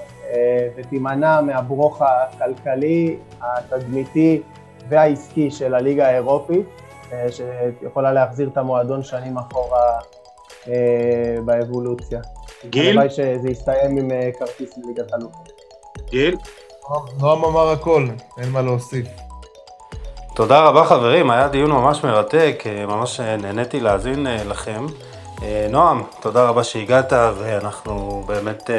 ותימנע מהברוך הכלכלי, התדמיתי והעסקי של הליגה האירופית, שיכולה להחזיר את המועדון שנים אחורה אה, באבולוציה. גיל? הלוואי שזה יסתיים עם אה, כרטיס לליגת אלופות. גיל? נועם אמר הכל, אין מה להוסיף. תודה רבה חברים, היה דיון ממש מרתק, אה, ממש נהניתי להאזין לכם. נועם, תודה רבה שהגעת, ואנחנו באמת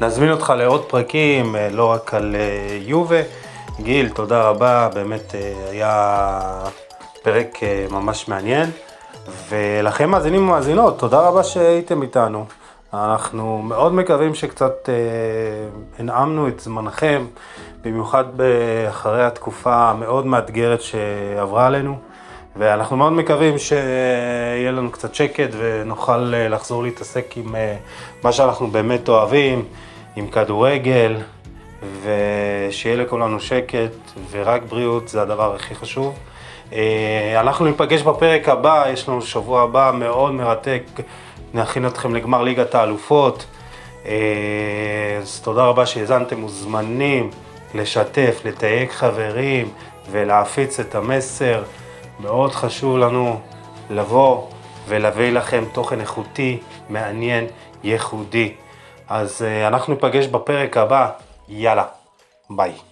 נזמין אותך לעוד פרקים, לא רק על יובה. גיל, תודה רבה, באמת היה פרק ממש מעניין. ולכם מאזינים ומאזינות, תודה רבה שהייתם איתנו. אנחנו מאוד מקווים שקצת אה, הנעמנו את זמנכם, במיוחד אחרי התקופה המאוד מאתגרת שעברה עלינו, ואנחנו מאוד מקווים שיהיה לנו קצת שקט ונוכל אה, לחזור להתעסק עם אה, מה שאנחנו באמת אוהבים, עם כדורגל, ושיהיה לכולנו שקט ורק בריאות זה הדבר הכי חשוב. אה, אנחנו ניפגש בפרק הבא, יש לנו שבוע הבא מאוד מרתק, נכין אתכם לגמר ליגת האלופות. אז תודה רבה שהאזנתם, מוזמנים לשתף, לתייג חברים ולהפיץ את המסר. מאוד חשוב לנו לבוא ולהביא לכם תוכן איכותי, מעניין, ייחודי. אז אה, אנחנו ניפגש בפרק הבא, יאללה, ביי.